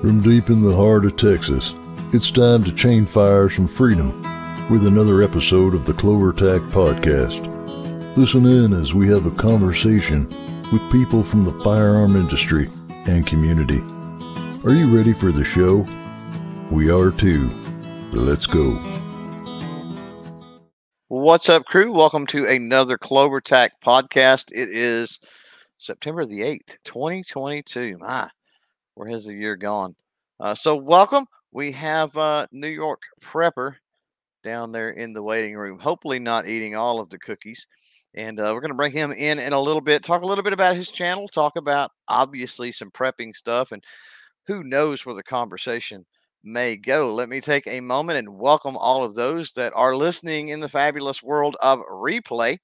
From deep in the heart of Texas, it's time to chain fires from freedom with another episode of the Clover Tac Podcast. Listen in as we have a conversation with people from the firearm industry and community. Are you ready for the show? We are too. Let's go. What's up, crew? Welcome to another Clover Tac podcast. It is September the 8th, 2022. My, where has the year gone? Uh, so, welcome. We have uh, New York Prepper down there in the waiting room, hopefully, not eating all of the cookies. And uh, we're going to bring him in in a little bit, talk a little bit about his channel, talk about obviously some prepping stuff, and who knows where the conversation may go. Let me take a moment and welcome all of those that are listening in the fabulous world of replay,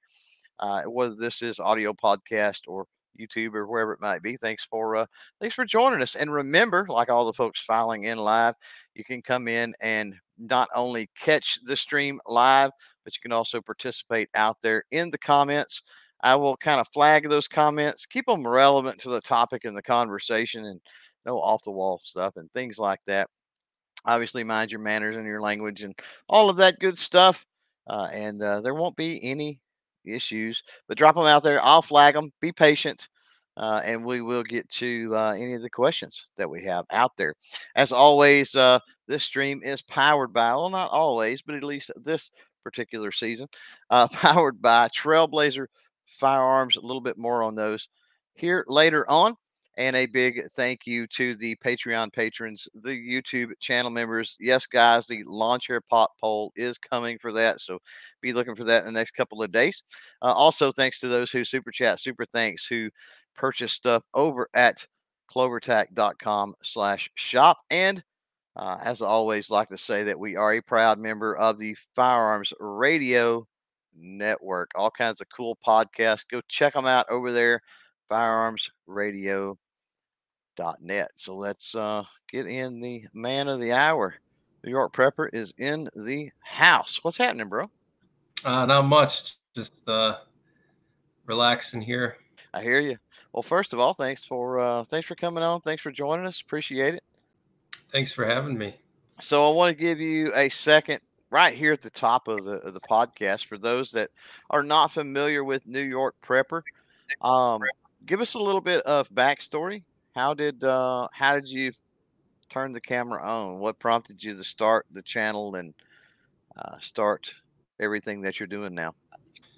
uh, whether this is audio podcast or YouTube or wherever it might be. Thanks for uh, thanks for joining us. And remember, like all the folks filing in live, you can come in and not only catch the stream live, but you can also participate out there in the comments. I will kind of flag those comments, keep them relevant to the topic and the conversation, and no off the wall stuff and things like that. Obviously, mind your manners and your language and all of that good stuff. Uh, and uh, there won't be any issues, but drop them out there. I'll flag them. Be patient. Uh, and we will get to uh, any of the questions that we have out there. As always, uh, this stream is powered by, well, not always, but at least this particular season, uh, powered by Trailblazer Firearms. A little bit more on those here later on. And a big thank you to the Patreon patrons, the YouTube channel members. Yes, guys, the lawn chair pot poll is coming for that. So be looking for that in the next couple of days. Uh, also, thanks to those who super chat, super thanks, who purchase stuff over at clovertac.com slash shop. And uh, as I always like to say that we are a proud member of the Firearms Radio Network. All kinds of cool podcasts. Go check them out over there. Firearms Radio net. So let's uh, get in the man of the hour. New York Prepper is in the house. What's happening, bro? Uh, not much. Just uh, relaxing here. I hear you. Well, first of all, thanks for uh, thanks for coming on. Thanks for joining us. Appreciate it. Thanks for having me. So I want to give you a second right here at the top of the of the podcast for those that are not familiar with New York Prepper. Um, give us a little bit of backstory how did uh, how did you turn the camera on? What prompted you to start the channel and uh, start everything that you're doing now?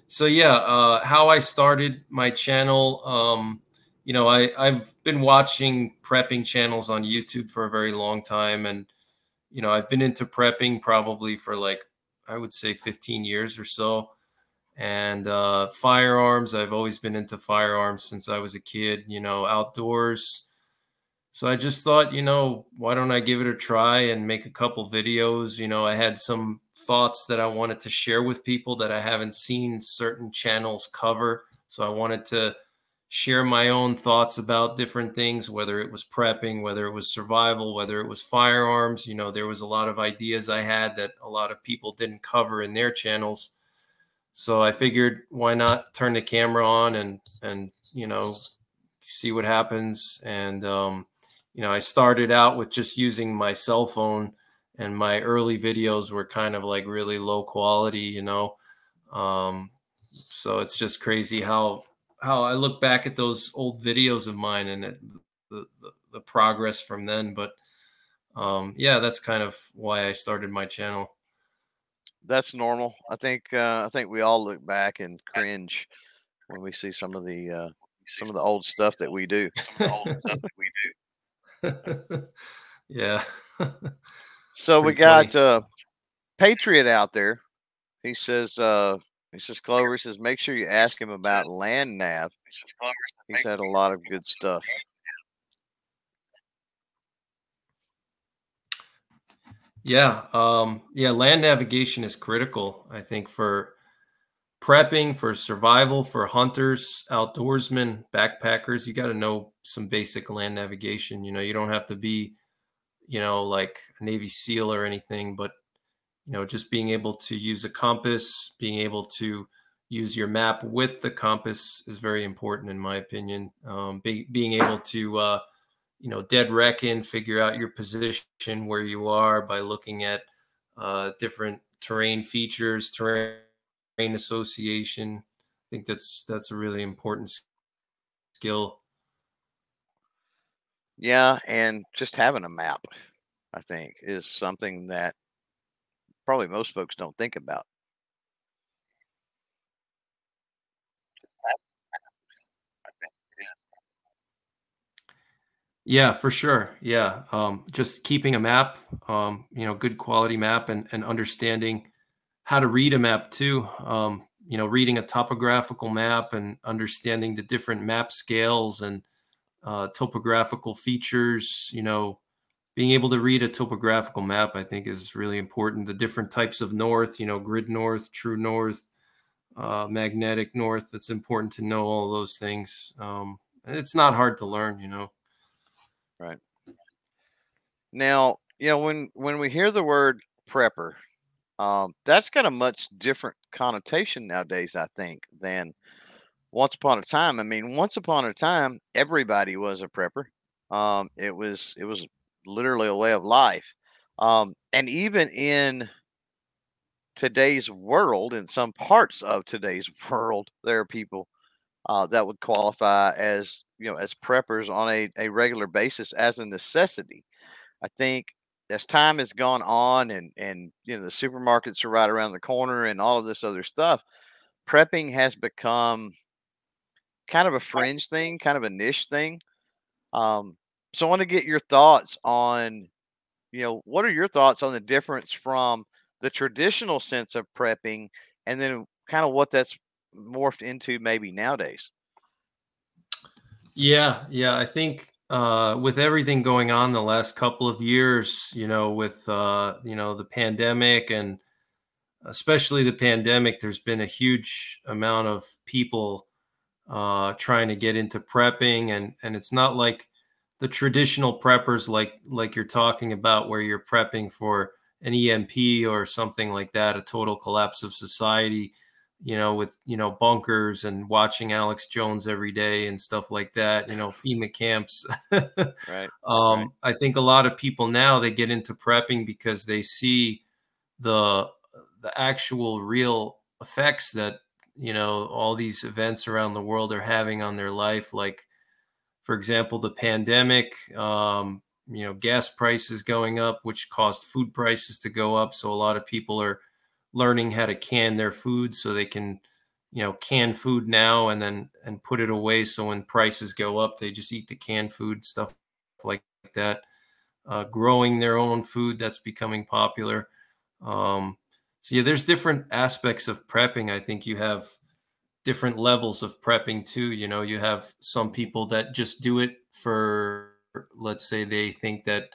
So yeah, uh, how I started my channel. Um, you know, I I've been watching prepping channels on YouTube for a very long time, and you know, I've been into prepping probably for like I would say 15 years or so. And uh, firearms, I've always been into firearms since I was a kid. You know, outdoors so I just thought, you know, why don't I give it a try and make a couple videos? You know, I had some thoughts that I wanted to share with people that I haven't seen certain channels cover. So I wanted to share my own thoughts about different things, whether it was prepping, whether it was survival, whether it was firearms. You know, there was a lot of ideas I had that a lot of people didn't cover in their channels. So I figured why not turn the camera on and and you know see what happens and um you know, I started out with just using my cell phone and my early videos were kind of like really low quality, you know. Um, so it's just crazy how how I look back at those old videos of mine and it, the, the, the progress from then. But um, yeah, that's kind of why I started my channel. That's normal. I think uh, I think we all look back and cringe when we see some of the uh, some of the old stuff that we do. yeah. so we got uh, Patriot out there. He says, uh, he says, Clover says, make sure you ask him about land nav. He's had a lot of good stuff. Yeah, um, yeah, land navigation is critical, I think, for prepping, for survival, for hunters, outdoorsmen, backpackers. You got to know some basic land navigation. You know, you don't have to be, you know, like a Navy SEAL or anything, but you know, just being able to use a compass, being able to use your map with the compass is very important, in my opinion. Um, be, being able to uh, you know, dead reckon, figure out your position where you are by looking at uh, different terrain features, terrain association. I think that's that's a really important skill. Yeah, and just having a map, I think, is something that probably most folks don't think about. Yeah, for sure. Yeah. Um, just keeping a map, um, you know, good quality map and, and understanding how to read a map too. Um, you know, reading a topographical map and understanding the different map scales and uh, topographical features, you know, being able to read a topographical map, I think is really important. The different types of north, you know, grid north, true north, uh, magnetic north. It's important to know all those things. Um, it's not hard to learn, you know. Right. Now, you know, when when we hear the word prepper, um, that's got a much different connotation nowadays, I think, than once upon a time. I mean, once upon a time, everybody was a prepper. Um, it was it was literally a way of life. Um, and even in today's world, in some parts of today's world, there are people uh, that would qualify as you know as preppers on a, a regular basis as a necessity. I think as time has gone on and and you know the supermarkets are right around the corner and all of this other stuff, prepping has become kind of a fringe thing, kind of a niche thing. Um, so I want to get your thoughts on, you know, what are your thoughts on the difference from the traditional sense of prepping and then kind of what that's morphed into maybe nowadays? Yeah, yeah, I think uh, with everything going on the last couple of years, you know, with uh, you know the pandemic and especially the pandemic, there's been a huge amount of people uh, trying to get into prepping, and and it's not like the traditional preppers like like you're talking about, where you're prepping for an EMP or something like that, a total collapse of society, you know, with you know bunkers and watching Alex Jones every day and stuff like that, you know, FEMA camps. right. Um, right. I think a lot of people now they get into prepping because they see the the actual real effects that you know all these events around the world are having on their life like for example the pandemic um, you know gas prices going up which caused food prices to go up. So a lot of people are learning how to can their food so they can you know can food now and then and put it away. So when prices go up they just eat the canned food stuff like that. Uh, growing their own food that's becoming popular. Um, so yeah, there's different aspects of prepping. I think you have different levels of prepping too. You know, you have some people that just do it for, let's say, they think that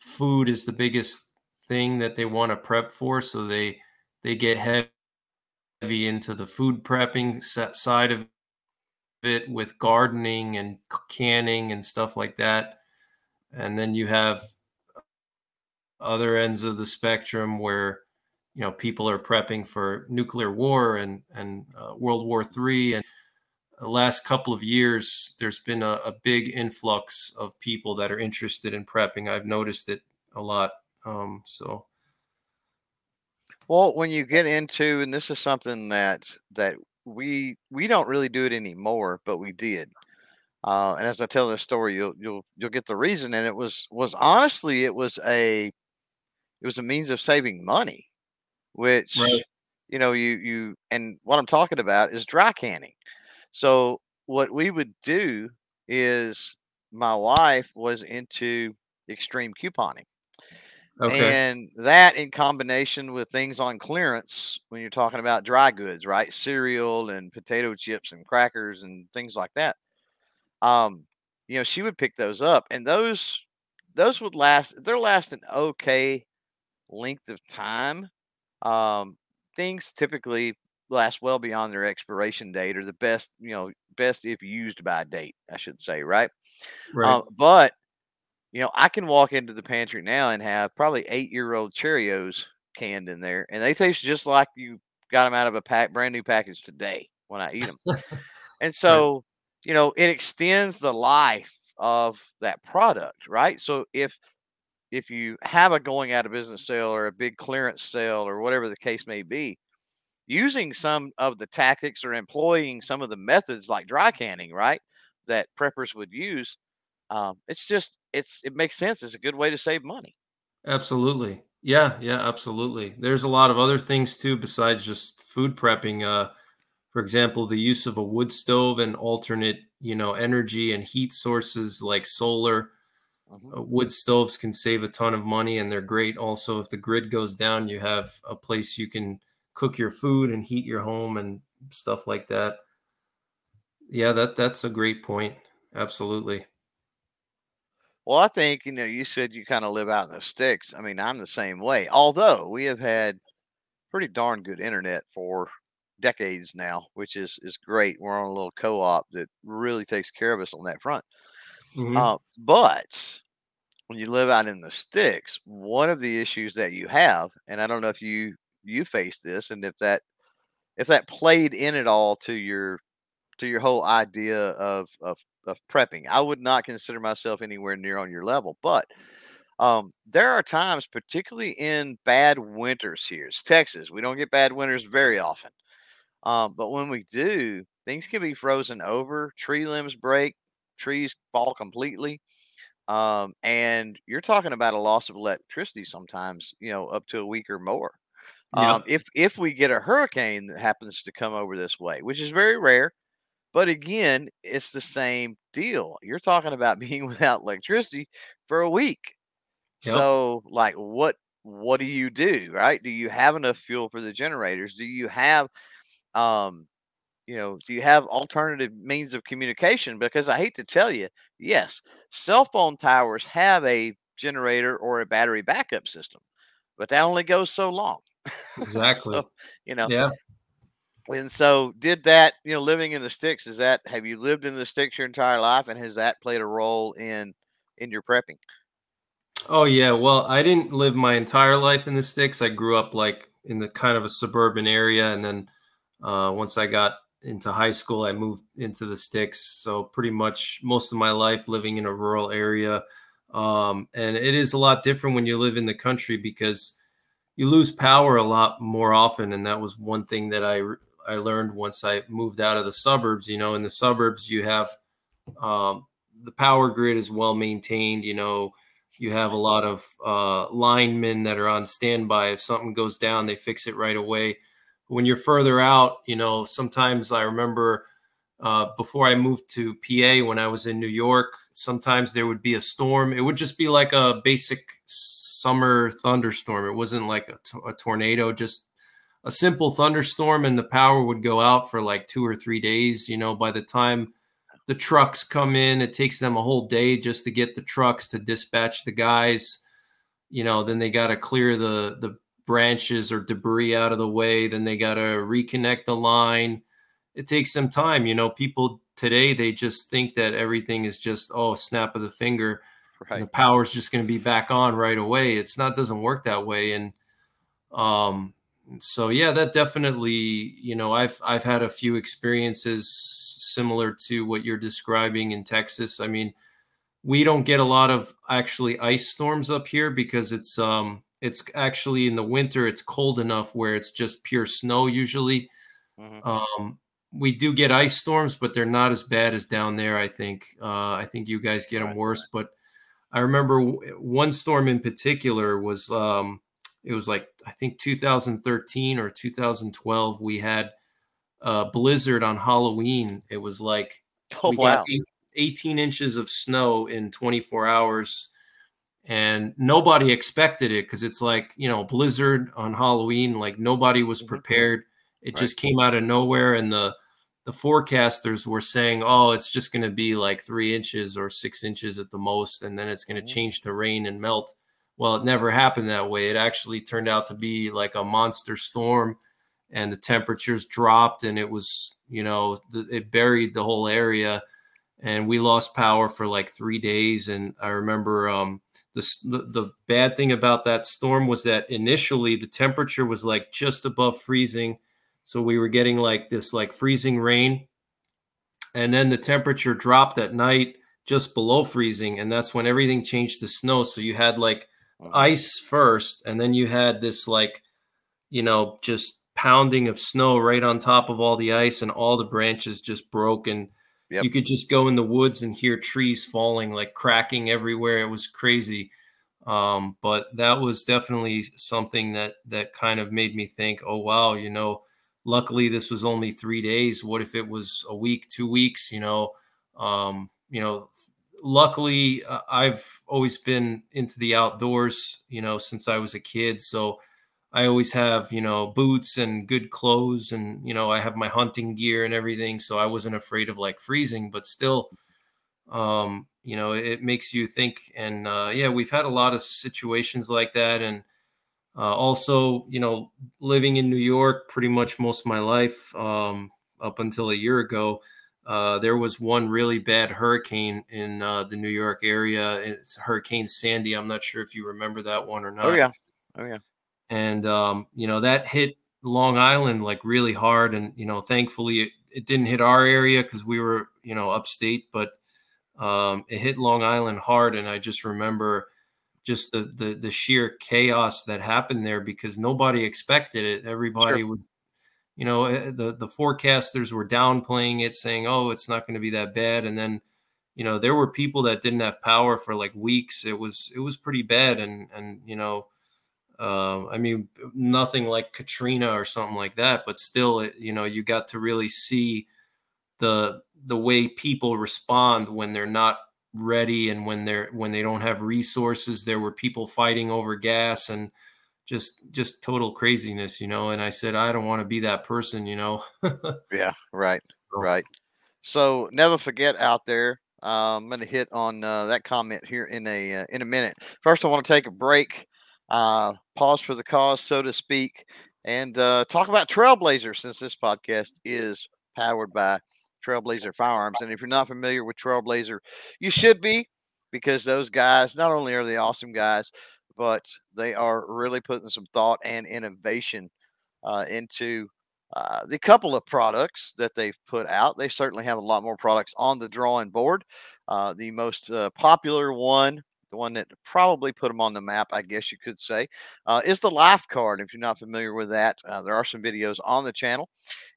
food is the biggest thing that they want to prep for, so they they get heavy into the food prepping side of it with gardening and canning and stuff like that. And then you have other ends of the spectrum where you know people are prepping for nuclear war and and uh, World War Three and the last couple of years there's been a, a, big influx of people that are interested in prepping. I've noticed it a lot. Um, so. Well, when you get into, and this is something that that we we don't really do it anymore, but we did. Uh, and as I tell this story, you'll you'll you'll get the reason. And it was was honestly, it was a it was a means of saving money which right. you know you you and what I'm talking about is dry canning. So what we would do is my wife was into extreme couponing. Okay. And that in combination with things on clearance when you're talking about dry goods, right? Cereal and potato chips and crackers and things like that. Um, you know, she would pick those up and those those would last they're lasting okay length of time um, things typically last well beyond their expiration date or the best, you know, best if used by date, I should say, right? Right. Uh, but you know, I can walk into the pantry now and have probably eight year old Cheerios canned in there, and they taste just like you got them out of a pack, brand new package today when I eat them. and so, you know, it extends the life of that product, right? So if if you have a going out of business sale or a big clearance sale or whatever the case may be, using some of the tactics or employing some of the methods like dry canning, right, that preppers would use, um, it's just it's it makes sense. It's a good way to save money. Absolutely. Yeah, yeah, absolutely. There's a lot of other things too besides just food prepping. Uh, for example, the use of a wood stove and alternate, you know, energy and heat sources like solar. Uh, wood stoves can save a ton of money and they're great. Also, if the grid goes down, you have a place you can cook your food and heat your home and stuff like that. Yeah, that that's a great point. Absolutely. Well, I think, you know, you said you kind of live out in the sticks. I mean, I'm the same way. Although we have had pretty darn good internet for decades now, which is is great. We're on a little co-op that really takes care of us on that front. Mhm. Uh, but when you live out in the sticks, one of the issues that you have, and I don't know if you you face this, and if that if that played in at all to your to your whole idea of of of prepping. I would not consider myself anywhere near on your level, but um, there are times, particularly in bad winters here. It's Texas. We don't get bad winters very often. Um, but when we do, things can be frozen over, tree limbs break, trees fall completely. Um, and you're talking about a loss of electricity sometimes, you know, up to a week or more. Yeah. Um, if if we get a hurricane that happens to come over this way, which is very rare, but again, it's the same deal. You're talking about being without electricity for a week. Yep. So, like, what what do you do, right? Do you have enough fuel for the generators? Do you have, um, you know, do you have alternative means of communication? Because I hate to tell you, yes, cell phone towers have a generator or a battery backup system, but that only goes so long. Exactly. So, you know, Yeah. and so did that, you know, living in the sticks, is that have you lived in the sticks your entire life and has that played a role in in your prepping? Oh yeah. Well, I didn't live my entire life in the sticks. I grew up like in the kind of a suburban area, and then uh, once I got into high school, I moved into the sticks. So pretty much most of my life living in a rural area. Um, and it is a lot different when you live in the country because you lose power a lot more often. And that was one thing that I I learned once I moved out of the suburbs. You know, in the suburbs you have um, the power grid is well maintained. You know, you have a lot of uh, linemen that are on standby. If something goes down, they fix it right away. When you're further out, you know, sometimes I remember uh, before I moved to PA when I was in New York, sometimes there would be a storm. It would just be like a basic summer thunderstorm. It wasn't like a, to- a tornado, just a simple thunderstorm, and the power would go out for like two or three days. You know, by the time the trucks come in, it takes them a whole day just to get the trucks to dispatch the guys. You know, then they got to clear the the branches or debris out of the way. Then they got to reconnect the line. It takes some time. You know, people today they just think that everything is just oh snap of the finger Right. the power's just going to be back on right away. It's not doesn't work that way. And um, so yeah, that definitely you know I've I've had a few experiences similar to what you're describing in Texas. I mean, we don't get a lot of actually ice storms up here because it's um it's actually in the winter it's cold enough where it's just pure snow usually. Mhm. Um, we do get ice storms, but they're not as bad as down there. I think. Uh, I think you guys get them Right. worse. But I remember w- one storm in particular was um, it was like I think 2013 or 2012. We had a blizzard on Halloween. It was like Oh we wow. got eight, 18 inches of snow in 24 hours and nobody expected it because it's like you know blizzard on halloween like nobody was Mhm. prepared it Right. just came out of nowhere and the the forecasters were saying oh it's just going to be like three inches or six inches at the most and then it's going to Mhm. change to rain and melt well it never happened that way it actually turned out to be like a monster storm and the temperatures dropped and it was you know it buried the whole area and we lost power for like three days and i remember um the, the bad thing about that storm was that initially the temperature was like just above freezing so we were getting like this like freezing rain and then the temperature dropped at night just below freezing, and that's when everything changed to snow. So you had like Mhm. ice first, and then you had this like, you know, just pounding of snow right on top of all the ice, and all the branches just broke, and Yep. you could just go in the woods and hear trees falling, like cracking everywhere. It was crazy. Um, but that was definitely something that that kind of made me think, oh wow, you know, luckily this was only three days. What if it was a week, two weeks? You know, um, you know, luckily uh, I've always been into the outdoors, you know, since I was a kid. So I always have, you know, boots and good clothes and, you know, I have my hunting gear and everything. So I wasn't afraid of like freezing, but still, um, you know, it makes you think. And uh, yeah, we've had a lot of situations like that. And uh, also, you know, living in New York pretty much most of my life, um, up until a year ago, uh, there was one really bad hurricane in uh, the New York area. It's Hurricane Sandy. I'm not sure if you remember that one or not. Oh yeah. Oh yeah. And um, you know that hit Long Island like really hard, and you know thankfully it, it didn't hit our area because we were you know upstate, but um, it hit Long Island hard, and I just remember just the the, the sheer chaos that happened there because nobody expected it. Everybody Sure. was you know eh, the the forecasters were downplaying it saying oh it's not going to be that bad and then you know there were people that didn't have power for like weeks it was it was pretty bad and and you know um i mean nothing like katrina or something like that but still it, you know you got to really see the the way people respond when they're not ready and when they're when they don't have resources there were people fighting over gas and just just total craziness you know and i said i don't want to be that person you know Yeah. Right. Right. So never forget out there. Uh, I'm going to hit on uh, that comment here in a uh, in a minute. First, I want to take a break, uh, pause for the cause, so to speak, and uh, talk about Trailblazer since this podcast is powered by Trailblazer Firearms. And if you're not familiar with Trailblazer, you should be because those guys not only are they awesome guys, but they are really putting some thought and innovation uh, into uh, the couple of products that they've put out. They certainly have a lot more products on the drawing board. Uh, the most uh, popular one, the one that probably put them on the map, I guess you could say, uh, is the Life Card. If you're not familiar with that, uh, there are some videos on the channel,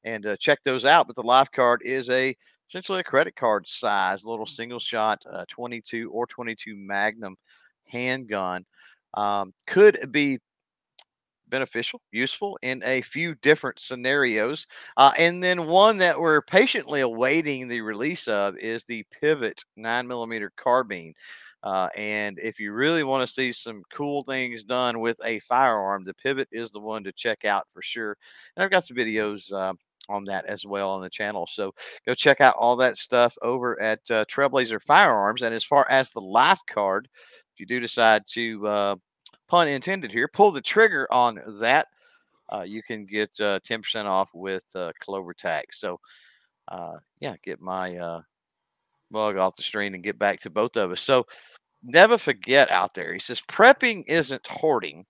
and uh, check those out. But the Life Card is a essentially a credit card size, little single shot, uh, 22 or 22 Magnum handgun. Um, could be beneficial, useful in a few different scenarios. Uh, and then one that we're patiently awaiting the release of is the Pivot 9 millimeter carbine. Uh, and if you really want to see some cool things done with a firearm, the Pivot is the one to check out for sure. And I've got some videos uh, on that as well on the channel. So go check out all that stuff over at uh, Trailblazer Firearms. And as far as the life card, if you do decide to uh, pun intended here, pull the trigger on that, uh, you can get uh, 10% off with Clover Tac. So, uh, yeah, get my mug off the screen and get back to both of us. So, never forget out there, he says, prepping isn't hoarding.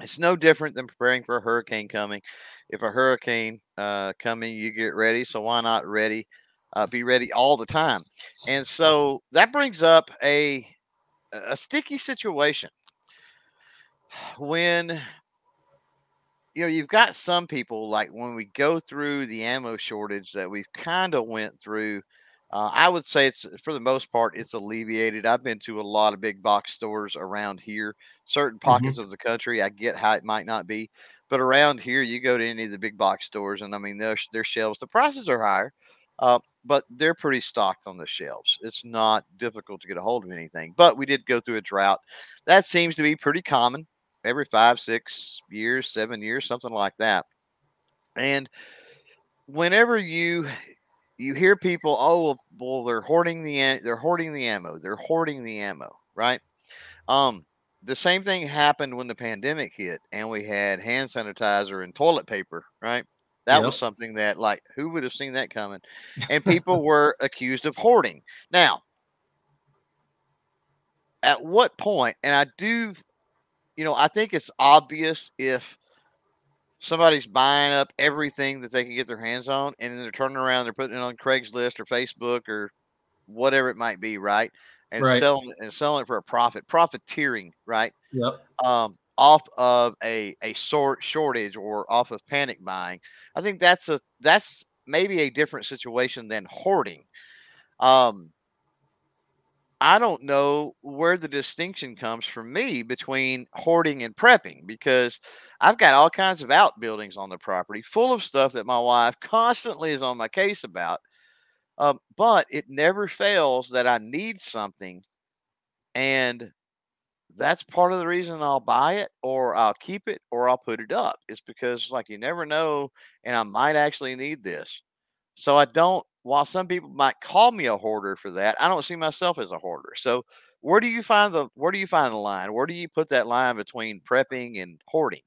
It's no different than preparing for a hurricane coming. If a hurricane uh, coming, you get ready. So why not ready? Uh, be ready all the time. And so that brings up a a sticky situation when you know you've got some people like when we go through the ammo shortage that we've kind of went through uh, i would say it's for the most part it's alleviated. I've been to a lot of big box stores around here certain pockets of the country i get how it might not be but around here you go to any of the big box stores and i mean their, their shelves the prices are higher uh, but they're pretty stocked on the shelves. It's not difficult to get a hold of anything but we did go through a drought. That seems to be pretty common every five, six years, seven years, something like that. And whenever you you hear people, oh well, they're hoarding the they're hoarding the ammo, they're hoarding the ammo, right? Um, the same thing happened when the pandemic hit, and we had hand sanitizer and toilet paper, right? That was something that, like, who would have seen that coming? And people were accused of hoarding. Now, at what point, and I do you know, I think it's obvious if somebody's buying up everything that they can get their hands on and then they're turning around, they're putting it on Craigslist or Facebook or whatever it might be, right? And Right. selling and selling it for a profit, profiteering, right? Yep. Um, off of a a short shortage or off of panic buying. I think that's a that's maybe a different situation than hoarding. Um, I don't know where the distinction comes for me between hoarding and prepping because I've got all kinds of outbuildings on the property full of stuff that my wife constantly is on my case about. Um, but it never fails that I need something, and that's part of the reason I'll buy it or I'll keep it or I'll put it up. It's because like you never know, and I might actually need this. So I don't. While some people might call me a hoarder for that, I don't see myself as a hoarder. So where do you find the where do you find the line? Where do you put that line between prepping and hoarding?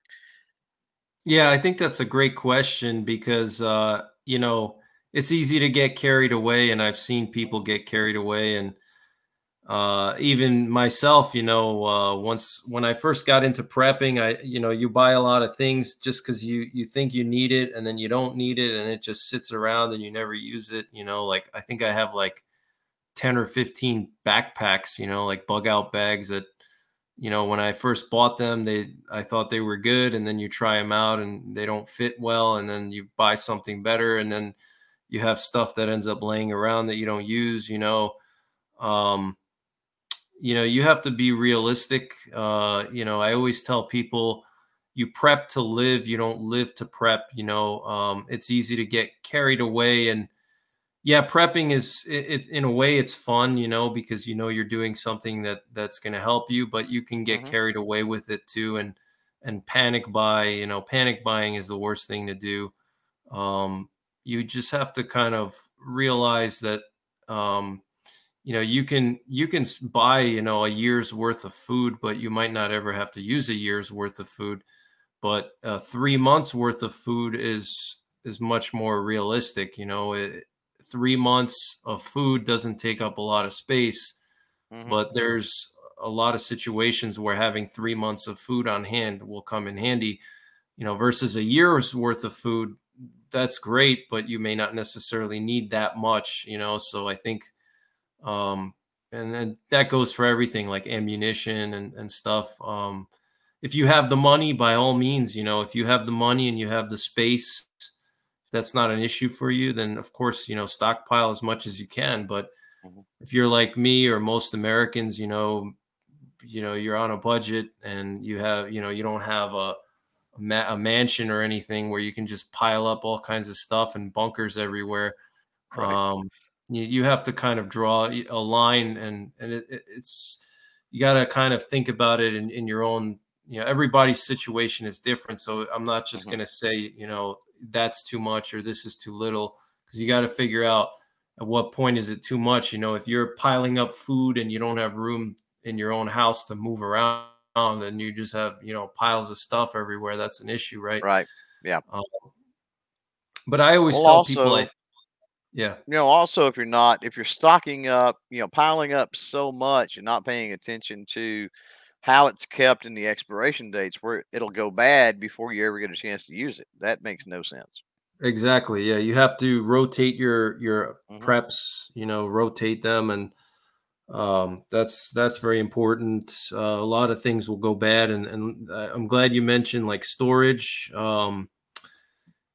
Yeah, I think that's a great question because uh, you know it's easy to get carried away, and I've seen people get carried away, and uh, even myself, you know, uh, once when I first got into prepping, I you know you buy a lot of things just because you you think you need it, and then you don't need it, and it just sits around and you never use it. You know, like I think I have like ten or fifteen backpacks, you know, like bug out bags that you know when i first bought them they i thought they were good and then you try them out and they don't fit well and then you buy something better and then you have stuff that ends up laying around that you don't use you know um you know you have to be realistic uh you know i always tell people you prep to live you don't live to prep you know um it's easy to get carried away and yeah prepping is it, it, in a way it's fun you know because you know you're doing something that that's going to help you but you can get Mhm. carried away with it too and and panic buy you know panic buying is the worst thing to do um you just have to kind of realize that um you know you can you can buy you know a year's worth of food but you might not ever have to use a year's worth of food but uh, three months worth of food is is much more realistic you know it, three months of food doesn't take up a lot of space Mhm. but there's a lot of situations where having three months of food on hand will come in handy you know versus a year's worth of food that's great but you may not necessarily need that much you know so i think um and then that goes for everything like ammunition and, and stuff um if you have the money by all means you know if you have the money and you have the space if that's not an issue for you then of course you know stockpile as much as you can but Mhm. if you're like me or most americans you know you know you're on a budget and you have you know you don't have a a, a mansion or anything where you can just pile up all kinds of stuff and bunkers everywhere Right. um you, you have to kind of draw a line and and it, it- it's you got to kind of think about it in, in your own you know everybody's situation is different so i'm not just Mhm. going to say you know that's too much or this is too little because you got to figure out at what point is it too much you know if you're piling up food and you don't have room in your own house to move around and you just have you know piles of stuff everywhere that's an issue right Right. Yeah. But i always Well, tell people also- i yeah You know, also if you're not if you're stocking up, you know, piling up so much and not paying attention to how it's kept and the expiration dates where it'll go bad before you ever get a chance to use it. That makes no sense. Exactly. Yeah, you have to rotate your your Mhm. preps. You know, rotate them, and um, that's that's very important. Uh, a lot of things will go bad, and and uh, I'm glad you mentioned like storage. Um,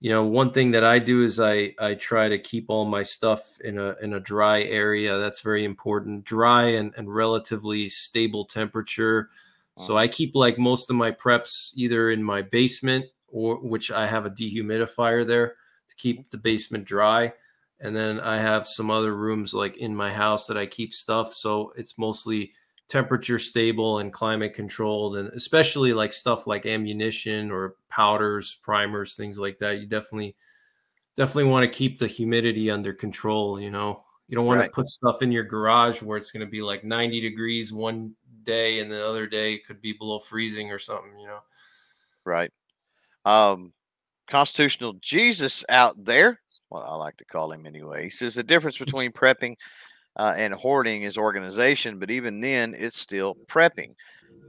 you know, one thing that I do is I I try to keep all my stuff in a in a dry area. That's very important. Dry and and relatively stable temperature. So Mhm. I keep like most of my preps either in my basement or which I have a dehumidifier there to keep the basement dry. And then I have some other rooms like in my house that I keep stuff. So it's mostly temperature stable and climate controlled. And especially like stuff like ammunition or powders, primers, things like that. You definitely, definitely want to keep the humidity under control. You know, you don't want Right. to put stuff in your garage where it's going to be like 90 degrees one day and the other day could be below freezing or something, you know? Right. Um, constitutional Jesus out there, what I like to call him anyway, he says the difference between prepping uh, and hoarding is organization, but even then, it's still prepping.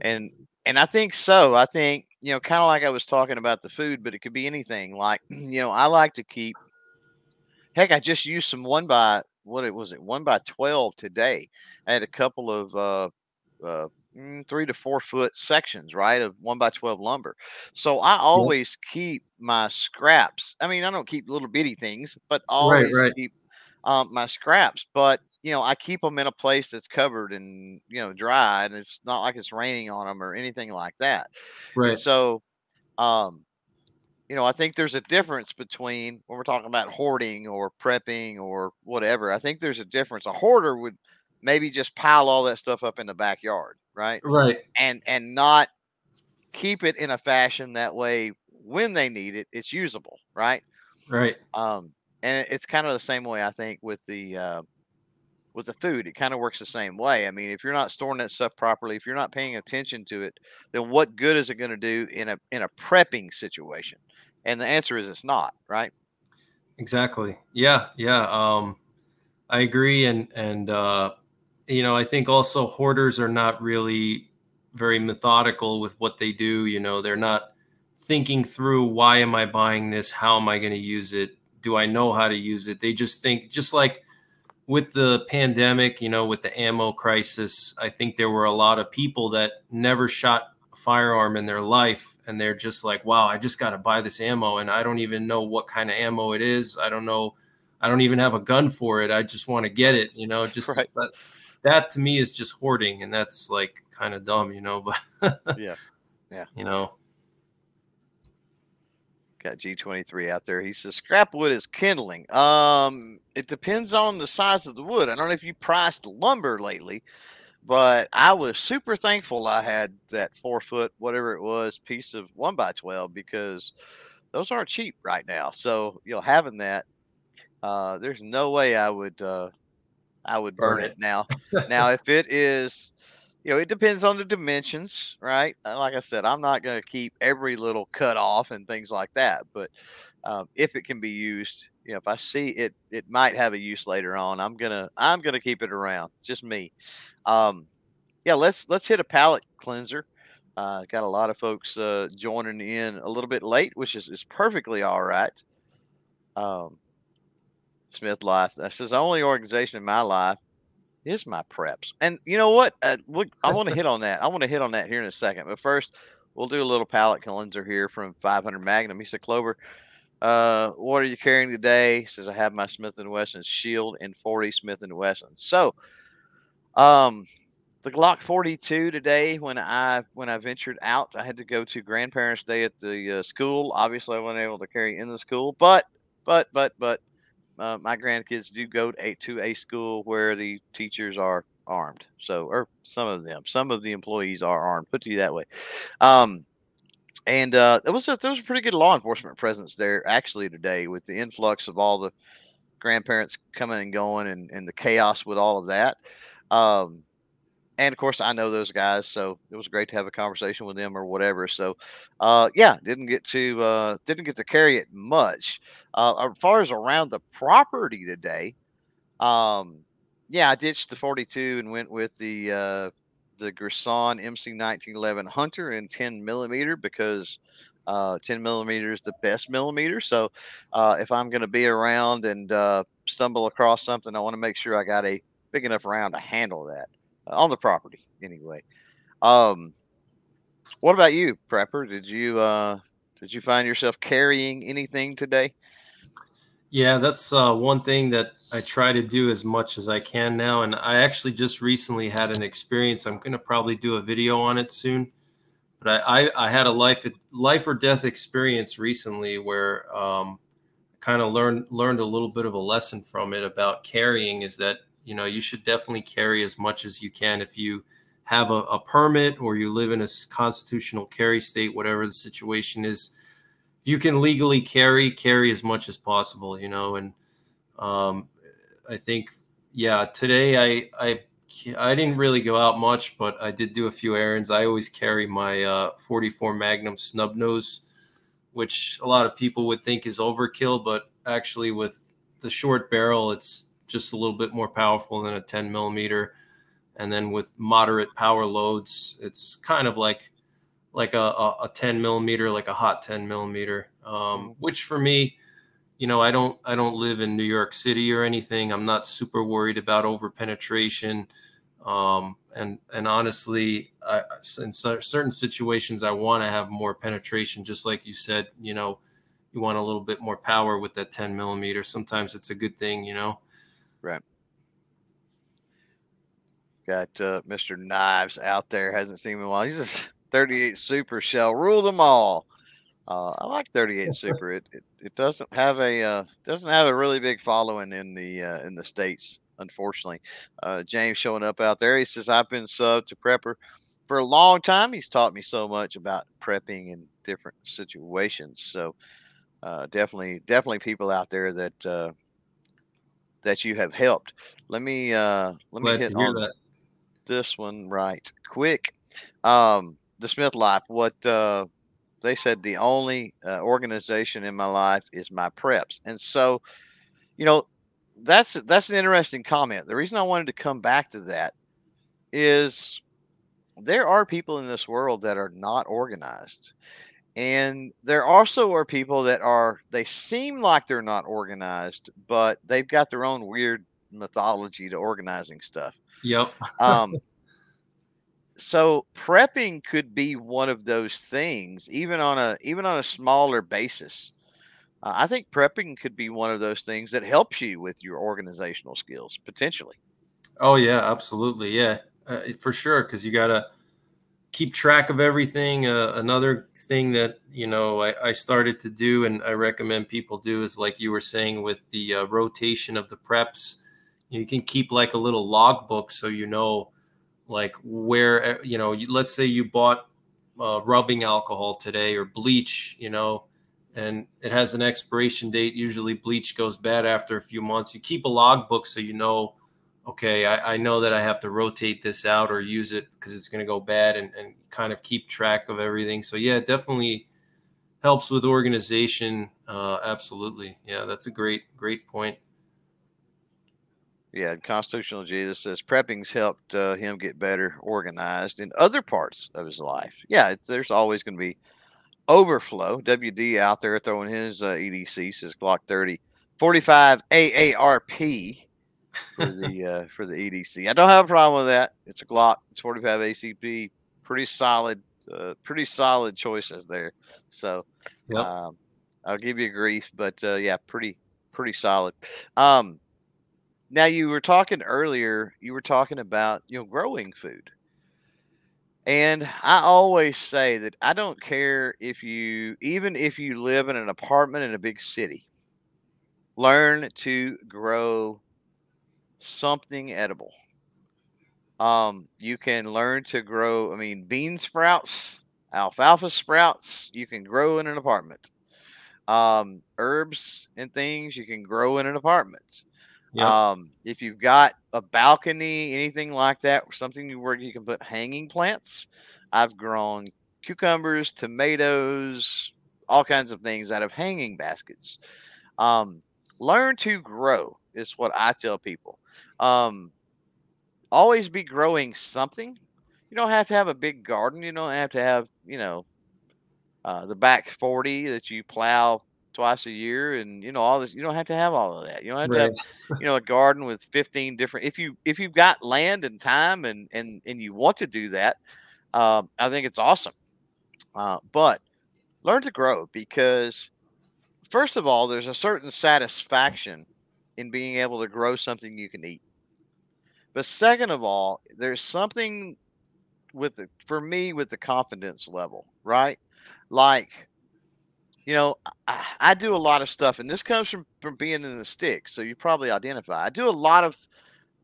And and I think so. I think you know, kind of like I was talking about the food, but it could be anything. Like you know, I like to keep. Heck, I just used some one by what it was it one by twelve today. I had a couple of uh, uh, mm, three to four foot sections, right, of one by twelve lumber. So I always yep. keep my scraps. I mean, I don't keep little bitty things, but always right, right. keep um, my scraps. But you know, I keep them in a place that's covered and you know dry, and it's not like it's raining on them or anything like that. Right. And so, um, you know, I think there's a difference between when we're talking about hoarding or prepping or whatever. I think there's a difference. A hoarder would maybe just pile all that stuff up in the backyard, right? Right. And and not keep it in a fashion that way when they need it, it's usable, right? Right. Um, and it's kind of the same way I think with the uh, with the food. It kind of works the same way. I mean, if you're not storing that stuff properly, if you're not paying attention to it, then what good is it going to do in a in a prepping situation? And the answer is it's not, right? Exactly. Yeah, yeah. Um I agree and and uh you know, I think also hoarders are not really very methodical with what they do, you know, they're not thinking through why am I buying this? How am I going to use it? Do I know how to use it? They just think just like with the pandemic, you know, with the ammo crisis, I think there were a lot of people that never shot a firearm in their life. And they're just like, wow, I just got to buy this ammo. And I don't even know what kind of ammo it is. I don't know. I don't even have a gun for it. I just want to get it, you know, just right. that, that to me is just hoarding. And that's like kind of dumb, you know, but yeah. Yeah. You know, got G23 out there. He says scrap wood is kindling. Um, it depends on the size of the wood. I don't know if you priced lumber lately, but I was super thankful I had that four foot, whatever it was, piece of one by 12 because those aren't cheap right now. So, you know, having that, uh, there's no way I would, uh, I would burn, burn it. it now. now, if it is, you know, it depends on the dimensions, right? Uh, like I said, I'm not going to keep every little cut off and things like that, but um, if it can be used, you know, if I see it, it might have a use later on. I'm gonna, I'm gonna keep it around. Just me. Um, yeah, let's let's hit a palate cleanser. Uh, got a lot of folks uh, joining in a little bit late, which is, is perfectly all right. Um, Smith Life. That's the only organization in my life is my preps. And you know what? Uh, I want to hit on that. I want to hit on that here in a second. But first, we'll do a little palate cleanser here from 500 Magnum. He said, Clover, uh, what are you carrying today? He says, I have my Smith & Wesson Shield and 40 Smith & Wesson. So, um, the Glock 42 today when I when I ventured out, I had to go to grandparents' day at the uh, school. Obviously, I wasn't able to carry in the school, but but but but uh, my grandkids do go to a, to a school where the teachers are armed. So, or some of them, some of the employees are armed. Put to you that way. Um, and uh, was a, there was a pretty good law enforcement presence there actually today with the influx of all the grandparents coming and going and, and the chaos with all of that. Um, and of course I know those guys, so it was great to have a conversation with them or whatever. So, uh, yeah, didn't get to uh, didn't get to carry it much. Uh, as far as around the property today, um, yeah, I ditched the 42 and went with the uh, the Girsan MC 1911 Hunter in 10 millimeter because uh, 10 millimeter is the best millimeter. So, uh, if I'm going to be around and uh, stumble across something, I want to make sure I got a big enough round to handle that on the property anyway. Um, what about you, Prepper? Did you uh, did you find yourself carrying anything today? Yeah, that's uh, one thing that I try to do as much as I can now. And I actually just recently had an experience. I'm going to probably do a video on it soon. But I, I, I had a life life or death experience recently where um, kind of learned learned a little bit of a lesson from it about carrying. Is that you know you should definitely carry as much as you can if you have a, a permit or you live in a constitutional carry state whatever the situation is if you can legally carry carry as much as possible you know and um, i think yeah today i i I didn't really go out much, but I did do a few errands. I always carry my uh, 44 Magnum snub nose, which a lot of people would think is overkill, but actually with the short barrel, it's just a little bit more powerful than a 10 millimeter. And then with moderate power loads, it's kind of like like a, a, 10 millimeter, like a hot 10 millimeter, um, mm-hmm. which for me, you know, I don't I don't live in New York City or anything. I'm not super worried about over penetration. Um, and and honestly, I, in certain situations, I want to have more penetration. Just like you said, you know, you want a little bit more power with that 10 millimeter. Sometimes it's a good thing, you know. Right. Got uh, Mr. Knives out there. Hasn't seen me in a while. He's just 38 Super Shell. Rule them all. Uh, I like 38 Super. It, it, it doesn't have a uh, doesn't have a really big following in the uh, in the states, unfortunately. Uh, James showing up out there. He says I've been sub to prepper for a long time. He's taught me so much about prepping in different situations. So uh, definitely definitely people out there that uh, that you have helped. Let me uh, let Glad me hit on that. this one right quick. Um, the Smith Life. What uh, they said the only uh, organization in my life is my preps. And so, you know, that's that's an interesting comment. The reason I wanted to come back to that is there are people in this world that are not organized. And there also are people that are they seem like they're not organized, but they've got their own weird mythology to organizing stuff. Yep. um so prepping could be one of those things even on a even on a smaller basis uh, i think prepping could be one of those things that helps you with your organizational skills potentially oh yeah absolutely yeah uh, for sure because you got to keep track of everything. Uh, another thing that you know I, I, started to do and i recommend people do is like you were saying with the uh, rotation of the preps you can keep like a little logbook so you know like where eh, you know let's say you bought uh, rubbing alcohol today or bleach you know and it has an expiration date. Usually bleach goes bad after a few months. You keep a logbook so you know okay I, I, know that i have to rotate this out or use it because it's going to go bad and, and kind of keep track of everything so yeah definitely helps with organization uh, absolutely yeah that's a great great point yeah, Constitutional Jesus says prepping's helped uh, him get better organized in other parts of his life. Yeah, there's always going to be overflow. WD out there throwing his uh, EDC says Glock 30, 45 AARP for the uh, for the EDC. I don't have a problem with that. It's a Glock. It's 45 ACP. Pretty solid. Uh, pretty solid choices there. So yep. um, I'll give you a grief, but uh, yeah, pretty pretty solid. Um, now you were talking earlier, you were talking about, you know, growing food. And I always say that I don't care if you even if you live in an apartment in a big city, learn to grow something edible. Um, you can learn to grow, I mean, bean sprouts, alfalfa sprouts, you can grow in an apartment. Um, herbs and things you can grow in an apartment. Yep. Um, if you've got a balcony, anything like that, something where you can put hanging plants, I've grown cucumbers, tomatoes, all kinds of things out of hanging baskets. Um, learn to grow is what I tell people. Um, always be growing something. You don't have to have a big garden. You don't have to have, you know, uh, the back 40 that you plow twice a year and you know all this you don't have to have all of that you don't have right. to have you know a garden with 15 different if you if you've got land and time and and and you want to do that um, i think it's awesome uh, but learn to grow because first of all there's a certain satisfaction in being able to grow something you can eat but second of all there's something with the for me with the confidence level right like you know, I, I, do a lot of stuff, and this comes from from being in the stick, so you probably identify. I do a lot of,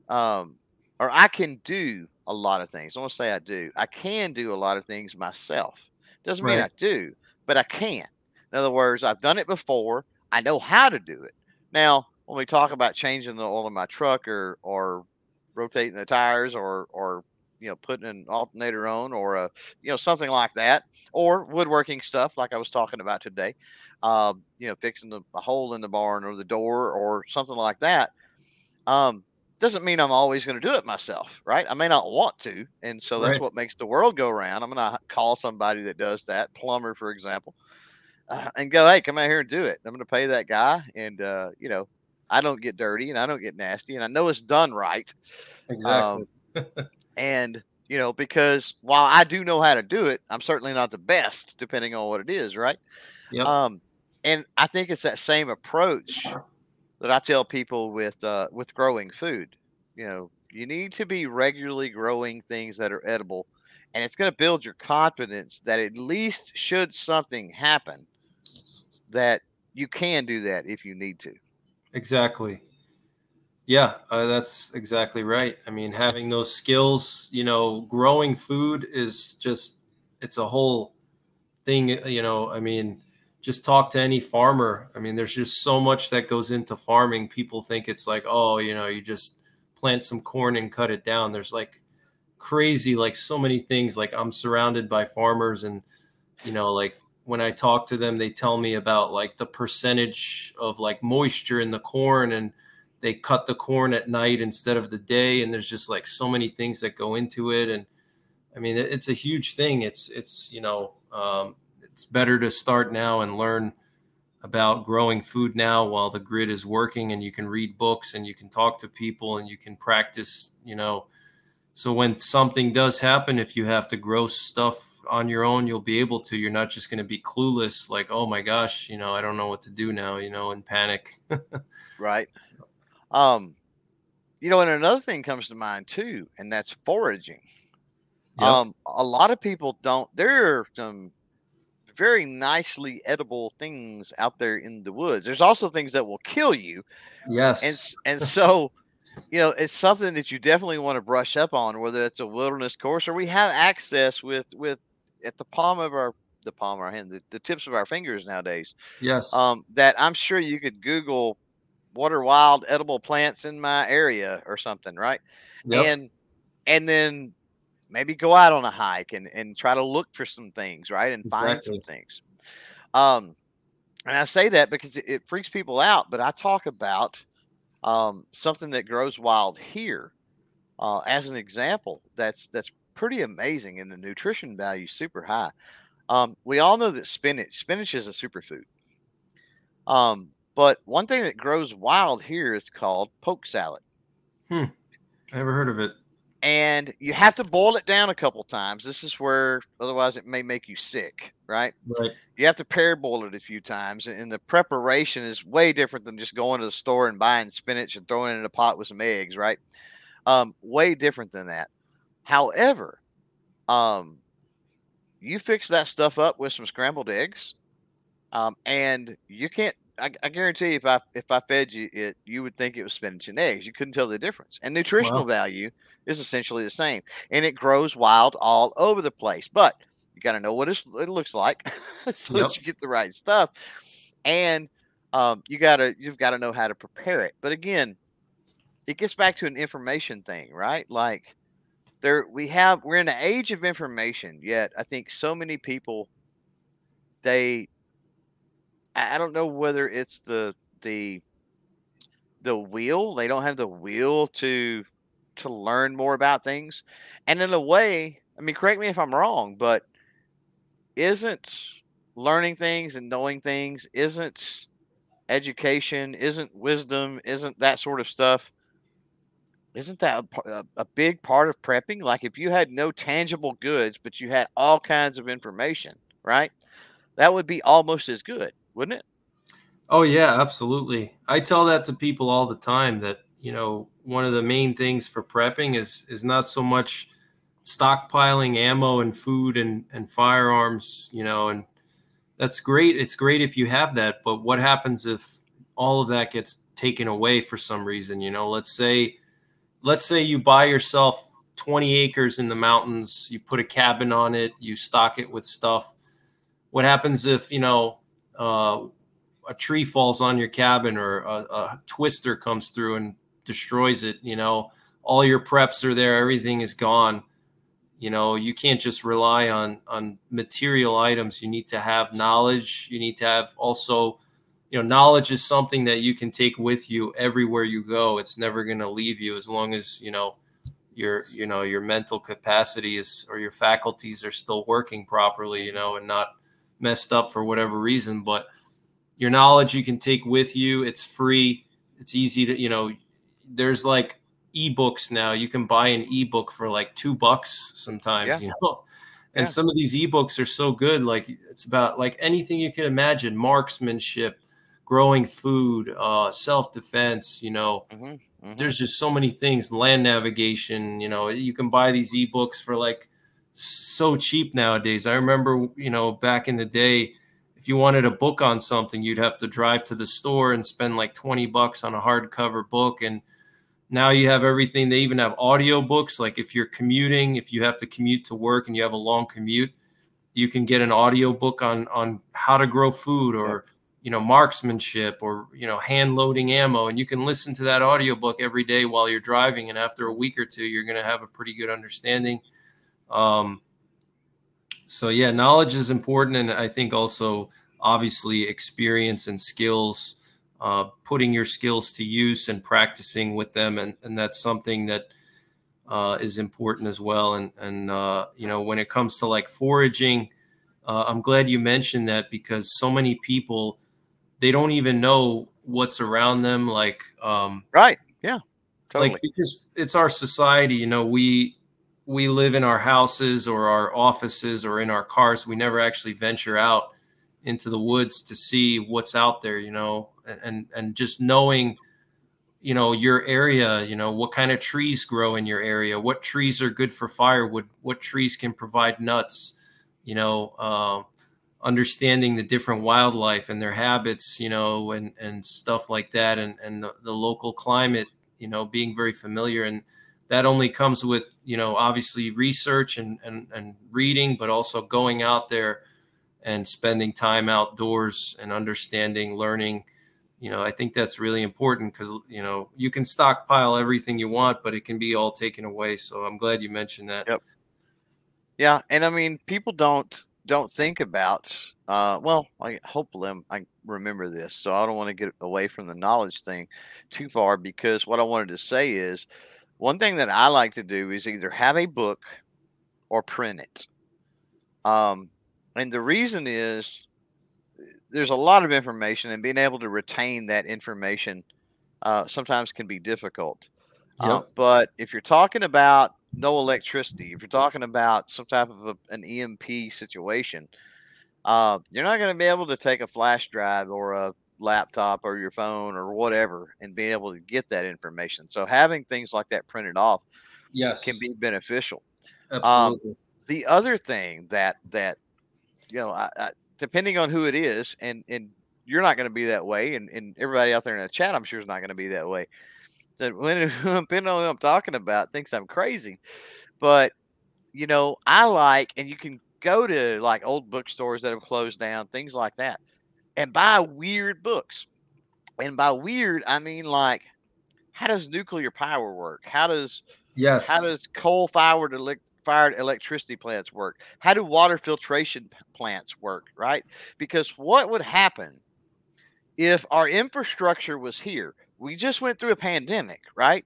um, or I can do a lot of things. I want to say I do. I can do a lot of things myself. Doesn't mean right. I do, but I can. In other words, I've done it before. I know how to do it. Now, when we talk about changing the oil in my truck or or rotating the tires or or you know putting an alternator on or a you know something like that or woodworking stuff like i was talking about today um, you know fixing the, a hole in the barn or the door or something like that um, doesn't mean i'm always going to do it myself right i may not want to and so that's right. what makes the world go around i'm going to call somebody that does that plumber for example uh, and go, hey, come out here and do it. I'm going to pay that guy, and uh, you know, I don't get dirty and I don't get nasty, and I know it's done right. Exactly. Um, and you know, because while I do know how to do it, I'm certainly not the best, depending on what it is, right? Yep. Um, and I think it's that same approach that I tell people with uh, with growing food. You know, you need to be regularly growing things that are edible, and it's going to build your confidence that at least should something happen, that you can do that if you need to. Exactly. Yeah, uh, that's exactly right. I mean, having those skills, you know, growing food is just, it's a whole thing, you know. I mean, just talk to any farmer. I mean, there's just so much that goes into farming. People think it's like, oh, you know, you just plant some corn and cut it down. There's like crazy, like so many things. Like I'm surrounded by farmers, and, you know, like when I talk to them, they tell me about like the percentage of like moisture in the corn and they cut the corn at night instead of the day and there's just like so many things that go into it and i mean it's a huge thing. It's it's you know um, it's better to start now and learn about growing food now while the grid is working and you can read books and you can talk to people and you can practice you know. So when something does happen if you have to grow stuff on your own you'll be able to you're not just going to be clueless like oh my gosh you know i don't know what to do now you know and panic right um, you know, and another thing comes to mind too, and that's foraging. Yep. Um, a lot of people don't. There are some very nicely edible things out there in the woods. There's also things that will kill you. Yes, and and so. You know, it's something that you definitely want to brush up on, whether it's a wilderness course or we have access with with at the palm of our the palm of our hand, the, the tips of our fingers nowadays. Yes. Um, that I'm sure you could Google what are wild edible plants in my area or something, right? Yep. And and then maybe go out on a hike and and try to look for some things, right? And find exactly. some things. Um and I say that because it, it freaks people out, but I talk about um, something that grows wild here uh, as an example. That's that's pretty amazing, and the nutrition value super high. Um, we all know that spinach spinach is a superfood. Um, but one thing that grows wild here is called poke salad. Hmm. I never heard of it. And you have to boil it down a couple times. This is where otherwise it may make you sick, right? Right. You have to parboil it a few times. And the preparation is way different than just going to the store and buying spinach and throwing it in a pot with some eggs, right? Um, way different than that. However, um, you fix that stuff up with some scrambled eggs, um, and you can't I, I, guarantee if I if I fed you it, you would think it was spinach and eggs. You couldn't tell the difference. And nutritional wow. value is essentially the same, and it grows wild all over the place. But you got to know what it looks like so yep. that you get the right stuff, and um, you gotta you've got to know how to prepare it. But again, it gets back to an information thing, right? Like there we have we're in an age of information. Yet I think so many people they I don't know whether it's the the the wheel. They don't have the wheel to to learn more about things. And in a way, I mean, correct me if I'm wrong, but isn't learning things and knowing things isn't education, isn't wisdom, isn't that sort of stuff? Isn't that a, a, big part of prepping? Like if you had no tangible goods, but you had all kinds of information, right? That would be almost as good wouldn't it? Oh yeah, absolutely. I tell that to people all the time that, you know, one of the main things for prepping is is not so much stockpiling ammo and food and and firearms, you know, and that's great. It's great if you have that, but what happens if all of that gets taken away for some reason, you know? Let's say let's say you buy yourself 20 acres in the mountains, you put a cabin on it, you stock it with stuff. What happens if, you know, uh, a tree falls on your cabin or a, a, twister comes through and destroys it, you know, all your preps are there, everything is gone. You know, you can't just rely on on material items. You need to have knowledge. You need to have also, you know, knowledge is something that you can take with you everywhere you go. It's never going to leave you as long as you know your you know your mental capacity is or your faculties are still working properly. You know, and not messed up for whatever reason. But your knowledge you can take with you. It's free. It's easy to, you know, there's like ebooks now. You can buy an ebook for like two bucks sometimes, yeah. you know. And yeah. some of these ebooks are so good. Like it's about like anything you can imagine, marksmanship, growing food, uh, self-defense, you know. Mm-hmm. Mm-hmm. There's just so many things, land navigation, you know, you can buy these ebooks for like so cheap nowadays. I remember, you know, back in the day, if you wanted a book on something, you'd have to drive to the store and spend like 20 bucks on a hardcover book. And now you have everything. They even have audio books. Like if you're commuting, if you have to commute to work and you have a long commute, you can get an audio book on on how to grow food or you know marksmanship or you know hand loading ammo and you can listen to that audiobook every day while you're driving and after a week or two you're going to have a pretty good understanding um, so yeah, knowledge is important, and I think also obviously experience and skills, uh, putting your skills to use and practicing with them, and and that's something that uh, is important as well. And and uh, you know when it comes to like foraging, uh, I'm glad you mentioned that because so many people they don't even know what's around them. Like um, right, yeah, totally. Like because it's our society, you know, we we live in our houses or our offices or in our cars. We never actually venture out into the woods to see what's out there, you know, and and just knowing, you know, your area, you know, what kind of trees grow in your area, what trees are good for firewood, what trees can provide nuts, you know, uh, understanding the different wildlife and their habits, you know, and and stuff like that, and and the, the local climate, you know, being very familiar. And that only comes with you know obviously research and, and and reading but also going out there and spending time outdoors and understanding learning. You know i think that's really important because you know you can stockpile everything you want but it can be all taken away. So i'm glad you mentioned that. Yep. Yeah and i mean people don't don't think about uh, well i hopefully I'm, i remember this so i don't want to get away from the knowledge thing too far because what i wanted to say is one thing that I like to do is either have a book or print it. Um, and the reason is there's a lot of information, and being able to retain that information uh, sometimes can be difficult. Yep. Uh, but if you're talking about no electricity, if you're talking about some type of a, an EMP situation, uh, you're not going to be able to take a flash drive or a laptop or your phone or whatever and be able to get that information. So having things like that printed off yes can be beneficial. Absolutely. Um, the other thing that that you know, I, I, depending on who it is, and and you're not going to be that way, and, and everybody out there in the chat, I'm sure, is not going to be that way. That when depending on who I'm talking about, thinks I'm crazy, but you know, I like, and you can go to like old bookstores that have closed down, things like that and buy weird books. And by weird, I mean like how does nuclear power work? How does yes how does coal fired elect fired electricity plants work? How do water filtration plants work? Right? Because what would happen if our infrastructure was here? We just went through a pandemic, right?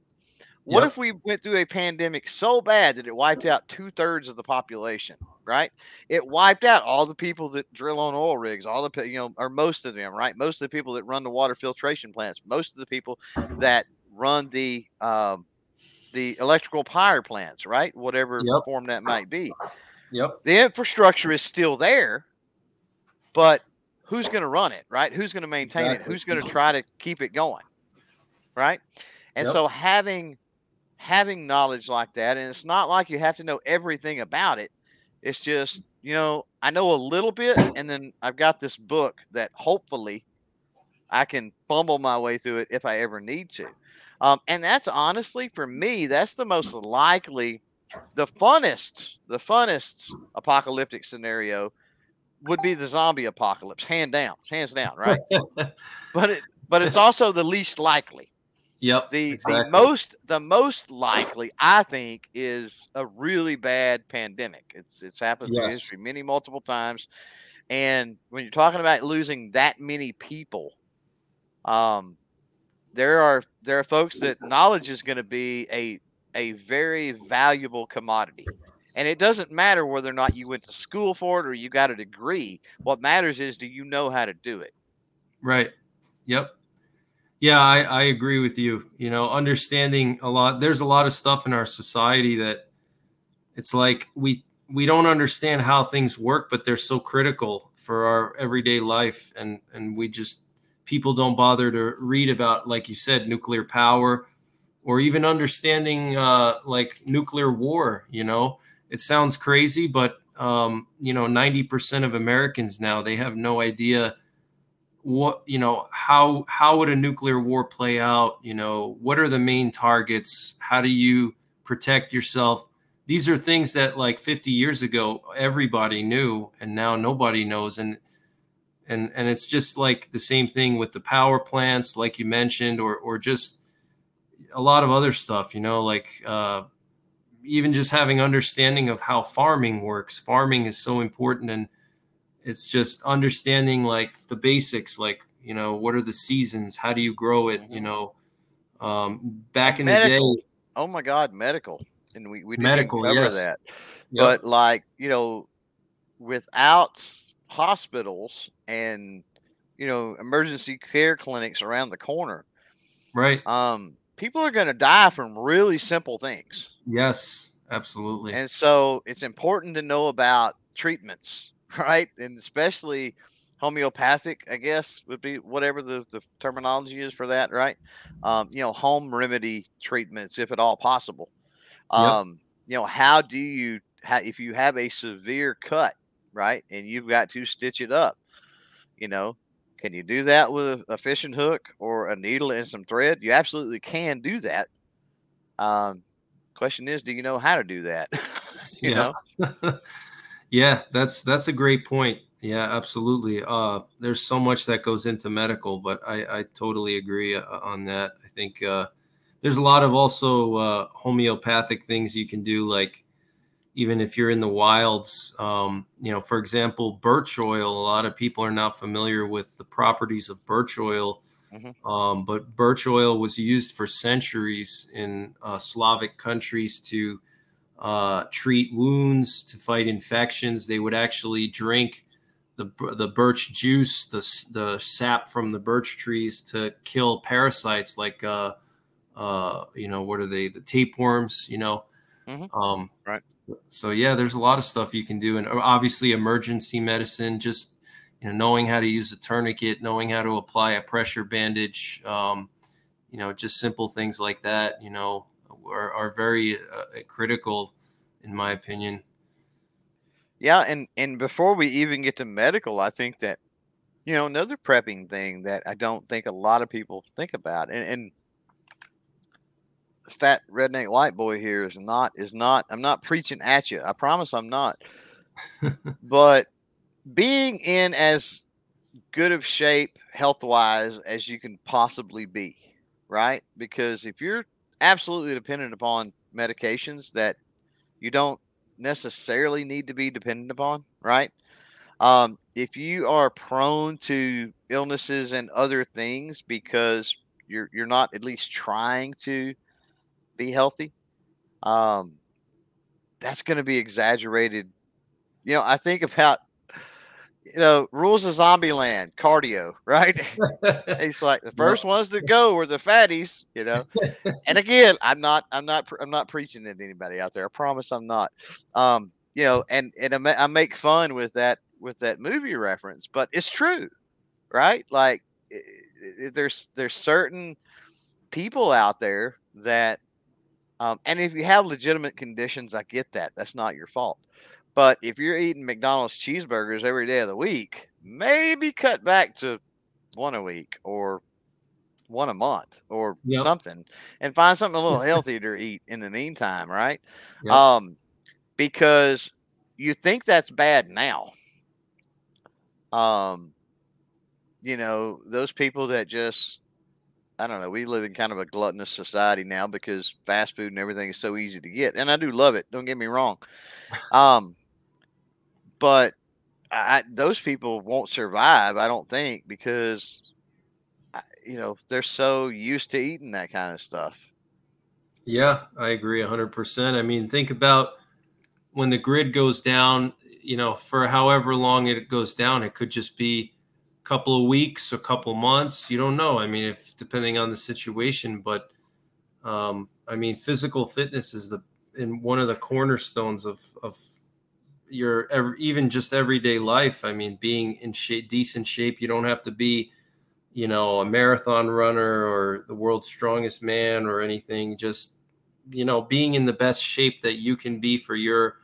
What yep. if we went through a pandemic so bad that it wiped out two thirds of the population? Right? It wiped out all the people that drill on oil rigs, all the you know, or most of them, right? Most of the people that run the water filtration plants, most of the people that run the um, the electrical power plants, right? Whatever yep. form that might be. Yep. The infrastructure is still there, but who's going to run it, right? Who's going to maintain exactly. it? Who's going to try to keep it going, right? And yep. so having having knowledge like that, and it's not like you have to know everything about it. It's just, you know, I know a little bit, and then I've got this book that hopefully I can fumble my way through it if I ever need to. Um, and that's honestly, for me, that's the most likely, the funnest, the funnest apocalyptic scenario would be the zombie apocalypse, hand down, hands down, right? but it, but it's also the least likely. Yep. The exactly. the most the most likely I think is a really bad pandemic. It's it's happened yes. in history many multiple times. And when you're talking about losing that many people, um, there are there are folks that knowledge is going to be a a very valuable commodity. And it doesn't matter whether or not you went to school for it or you got a degree. What matters is do you know how to do it? Right. Yep. Yeah, I, I agree with you. You know, understanding a lot, there's a lot of stuff in our society that it's like we we don't understand how things work, but they're so critical for our everyday life. And and we just people don't bother to read about, like you said, nuclear power or even understanding uh, like nuclear war, you know it sounds crazy, but um, you know, 90% of Americans now they have no idea what you know how how would a nuclear war play out? You know what are the main targets? How do you protect yourself? These are things that like 50 years ago everybody knew and now nobody knows. And and and it's just like the same thing with the power plants like you mentioned or or just a lot of other stuff you know like uh even just having understanding of how farming works. Farming is so important and it's just understanding like the basics like you know what are the seasons how do you grow it you mm-hmm. know um back in medical. the day oh my god medical and we, we didn't medical, cover yes. that yep. but like you know without hospitals and you know emergency care clinics around the corner right um people are going to die from really simple things. Yes, absolutely. And so it's important to know about treatments, right? And especially homeopathic, I guess would be whatever the, the terminology is for that, right? Um, you know, home remedy treatments, if at all possible. Um, yep. you know, how do you, how, if you have a severe cut, right, and you've got to stitch it up, you know, can you do that with a fishing hook or a needle and some thread? You absolutely can do that. Um, question is, do you know how to do that? you yeah. know? yeah, that's that's a great point. Yeah, absolutely. Uh, there's so much that goes into medical, but I, I totally agree uh, on that. I think uh, there's a lot of also uh, homeopathic things you can do, like even if you're in the wilds. Um, you know, for example, birch oil. A lot of people are not familiar with the properties of birch oil, mm-hmm. um, but birch oil was used for centuries in uh, Slavic countries to uh, treat wounds, to fight infections. They would actually drink the the birch juice, the the sap from the birch trees to kill parasites like uh, uh, you know what are they the tapeworms you know mm-hmm. um, right so yeah, there's a lot of stuff you can do, and uh, obviously emergency medicine, just you know, knowing how to use a tourniquet, knowing how to apply a pressure bandage, um, you know, just simple things like that, you know, are, are very uh, critical, in my opinion. Yeah, and and before we even get to medical, I think that you know another prepping thing that I don't think a lot of people think about, and, and fat redneck white boy here is not is not I'm not preaching at you. I promise I'm not. but being in as good of shape health wise as you can possibly be, right? Because if you're absolutely dependent upon medications that you don't necessarily need to be dependent upon, right? Um, if you are prone to illnesses and other things because you're you're not at least trying to be healthy, um, that's going to be exaggerated. You know, I think about you know rules of Zombieland cardio right he's like the first ones to go were the fatties you know and again i'm not i'm not i'm not preaching at anybody out there i promise i'm not um you know and and i make fun with that with that movie reference but it's true right like there's there's certain people out there that um, and if you have legitimate conditions, I get that. That's not your fault. But if you're eating McDonald's cheeseburgers every day of the week, maybe cut back to one a week or one a month or yep. something and find something a little healthier to eat in the meantime, right? Yep. Um, because you think that's bad now. Um, you know, those people that just I don't know. We live in kind of a gluttonous society now because fast food and everything is so easy to get, and I do love it. Don't get me wrong. Um, but I, those people won't survive. I don't think because you know they're so used to eating that kind of stuff. Yeah, I agree hundred percent. I mean, think about when the grid goes down, you know, for however long it goes down, it could just be a couple of weeks, a couple of months. You don't know. I mean, if depending on the situation, but um, I mean, physical fitness is the in one of the cornerstones of of your even just everyday life. I mean, being in shape, decent shape. You don't have to be, you know, a marathon runner or the world's strongest man or anything. Just you know, being in the best shape that you can be for your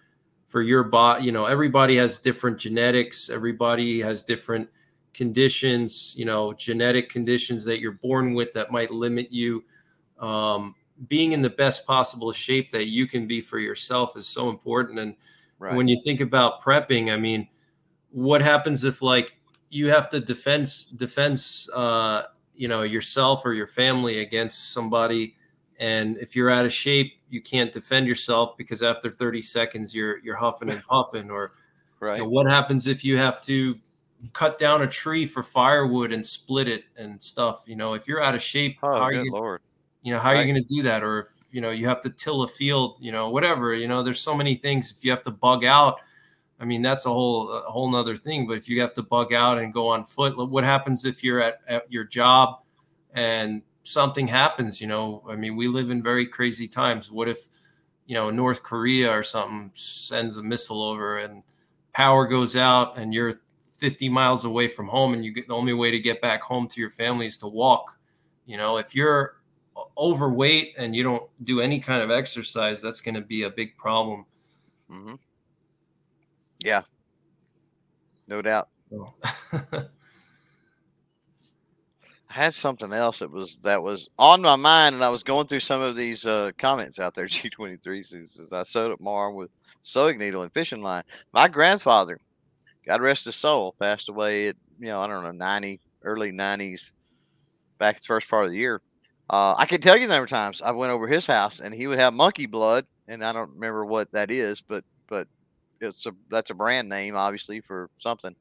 for your body. You know, everybody has different genetics. Everybody has different conditions. You know, genetic conditions that you're born with that might limit you. Um, being in the best possible shape that you can be for yourself is so important and Right. When you think about prepping, I mean, what happens if like you have to defense defense uh, you know yourself or your family against somebody, and if you're out of shape, you can't defend yourself because after 30 seconds you're you're huffing and puffing. Or right. You know, what happens if you have to cut down a tree for firewood and split it and stuff? You know, if you're out of shape, oh, how are you? Lord. You know, how right. are you going to do that? Or if you know you have to till a field you know whatever you know there's so many things. If you have to bug out i mean that's a whole a whole nother thing but if you have to bug out and go on foot what happens if you're at, at your job and something happens you know? I mean we live in very crazy times. What if you know north korea or something sends a missile over and power goes out and you're 50 miles away from home and you get the only way to get back home to your family is to walk you know? If you're overweight and you don't do any kind of exercise, that's going to be a big problem. Mm-hmm. Yeah, no doubt. I had something else that was that was on my mind, and I was going through some of these uh, comments out there. G twenty three says I sewed up my arm with sewing needle and fishing line. My grandfather, God rest his soul, passed away at you know I don't know ninety early nineties, back the first part of the year. Uh, I can tell you the number of times I went over his house and he would have monkey blood, and I don't remember what that is, but but it's a that's a brand name obviously for something.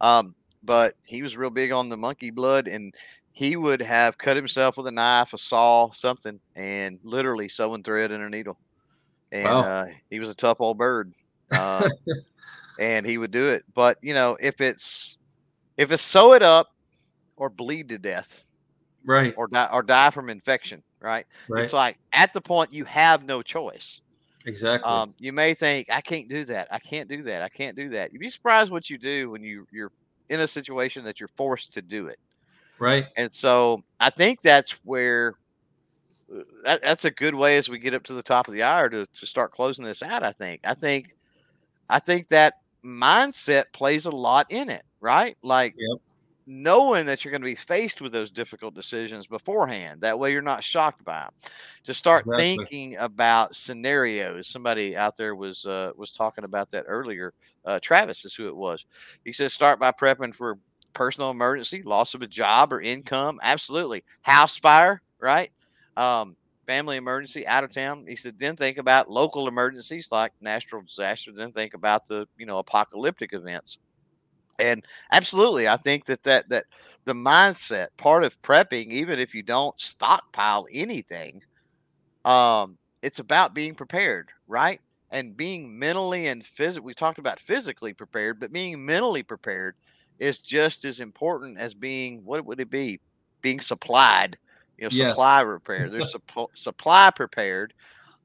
Um, but he was real big on the monkey blood, and he would have cut himself with a knife, a saw, something, and literally sewing thread in a needle. And wow. uh, he was a tough old bird, uh, and he would do it. But you know, if it's if it's sew it up or bleed to death, right. or die or die from infection right? right. it's like at the point you have no choice. Exactly. Um, you may think i can't do that. I can't do that. I can't do that. You'd be surprised what you do when you you're in a situation that you're forced to do it. Right. And so i think that's where uh, that, that's a good way as we get up to the top of the hour to, to start closing this out i think. I think i think that mindset plays a lot in it right? Like yep knowing that you're going to be faced with those difficult decisions beforehand. That way, you're not shocked by them. To start exactly. thinking about scenarios. Somebody out there was uh, was talking about that earlier. Uh, Travis is who it was. He says start by prepping for personal emergency, loss of a job or income. Absolutely, house fire, right? Um, family emergency out of town. He said then think about local emergencies like natural disaster. Then think about the you know apocalyptic events. And absolutely, I think that that that the mindset part of prepping, even if you don't stockpile anything, um, it's about being prepared, right? And being mentally and physically. We talked about physically prepared, but being mentally prepared is just as important as being what would it be? Being supplied, you know, yes. supply prepared. There's supply prepared,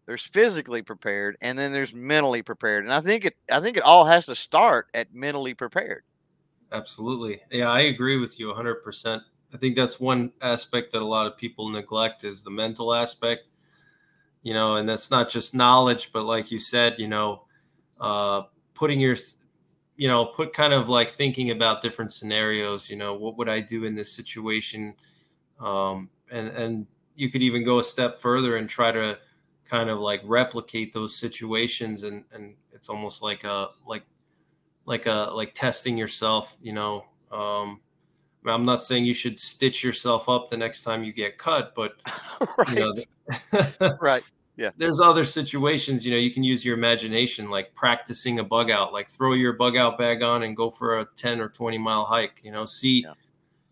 there's physically prepared, and then there's mentally prepared. And I think it I think it all has to start at mentally prepared. Absolutely. Yeah, I agree with you 100%. I think that's one aspect that a lot of people neglect is the mental aspect. You know, and that's not just knowledge, but like you said, you know, uh, putting your, you know, put kind of like thinking about different scenarios. You know, what would I do in this situation? Um, and and you could even go a step further and try to kind of like replicate those situations, and and it's almost like a like like a like testing yourself you know um i'm not saying you should stitch yourself up the next time you get cut but right you know, right. Yeah. there's other situations you know you can use your imagination like practicing a bug out like throw your bug out bag on and go for a 10 or 20 mile hike you know see yeah.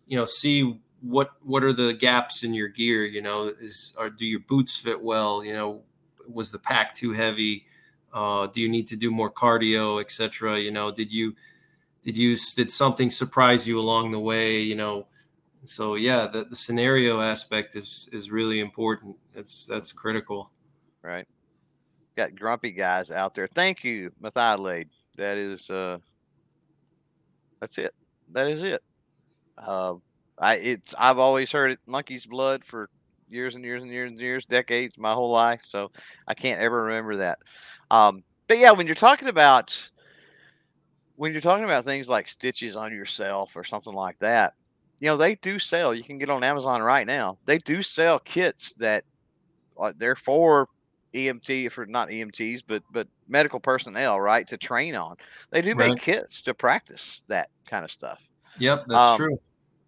you know see what what are the gaps in your gear you know is or do your boots fit well you know was the pack too heavy Uh, do you need to do more cardio, etc.? You know, did you did you did something surprise you along the way? You know, so yeah, the, the scenario aspect is is really important. That's that's critical. Right. Got grumpy guys out there. Thank you, Methodlade. That is uh that's it. That is it. Uh, I it's I've always heard it monkey's blood for years and years and years and years, decades, my whole life. So I can't ever remember that. Um, but yeah, when you're talking about when you're talking about things like stitches on yourself or something like that, you know, they do sell. You can get on Amazon right now. They do sell kits that uh, they're for EMT for not EMTs, but but medical personnel, right, to train on. They do make right. kits to practice that kind of stuff. Yep, that's um, true.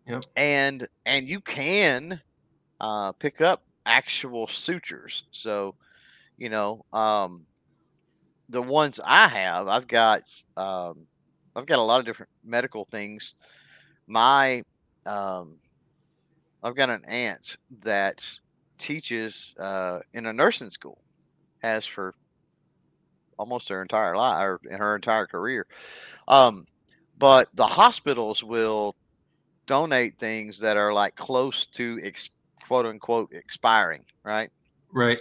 Yep. And and you can uh, pick up actual sutures. So, you know, um, the ones I have, I've got um, I've got a lot of different medical things. My um, I've got an aunt that teaches uh, in a nursing school, has for almost her entire life or in her entire career. Um, but the hospitals will donate things that are like close to ex- quote unquote expiring, right? Right.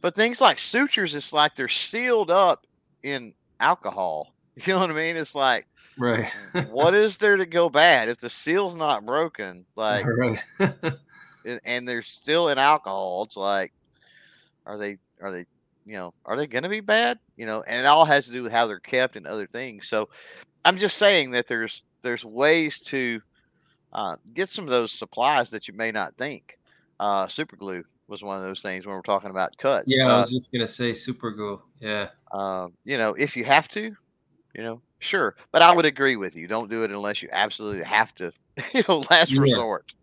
But things like sutures, it's like they're sealed up in alcohol. You know what I mean? It's like, right. what is there to go bad if the seal's not broken? Like, right. and they're still in alcohol. It's like, are they, are they, you know, are they going to be bad? You know, and it all has to do with how they're kept and other things. So I'm just saying that there's, there's ways to uh, get some of those supplies that you may not think. Uh, super glue was one of those things when we're talking about cuts. Yeah, uh, I was just gonna say super glue. Yeah. Uh, you know, if you have to, you know, sure. But I would agree with you. Don't do it unless you absolutely have to. You know, last yeah. resort.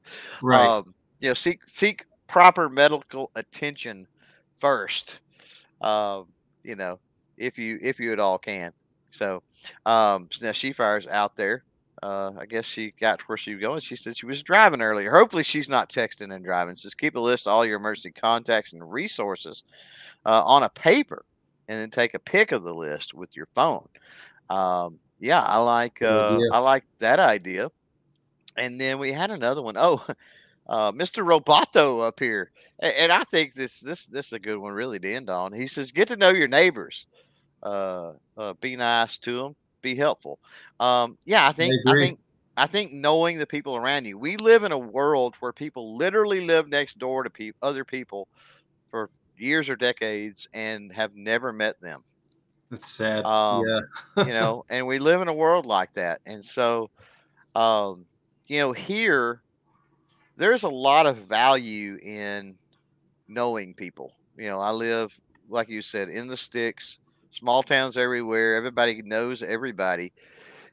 Right. Um, you know, seek seek proper medical attention first. Um, you know, if you if you at all can. So, um, so now she fires out there uh, I guess she got to where she was going. She said she was driving earlier. Hopefully, she's not texting and driving. Says keep a list of all your emergency contacts and resources uh, on a paper, and then take a pic of the list with your phone. Um, yeah, I like uh, I like that idea. And then we had another one. Oh, uh, Mr. Roboto up here, and, and, I think this this this is a good one really to end on. He says get to know your neighbors. Uh, uh, be nice to them be helpful. Um, yeah, I think I, I, think I think knowing the people around you. We live in a world where people literally live next door to pe- other people for years or decades and have never met them. That's sad. Um, yeah, you know, and we live in a world like that, and so, um, you know, here there's a lot of value in knowing people. You know, I live like you said in the sticks small towns everywhere. Everybody knows everybody.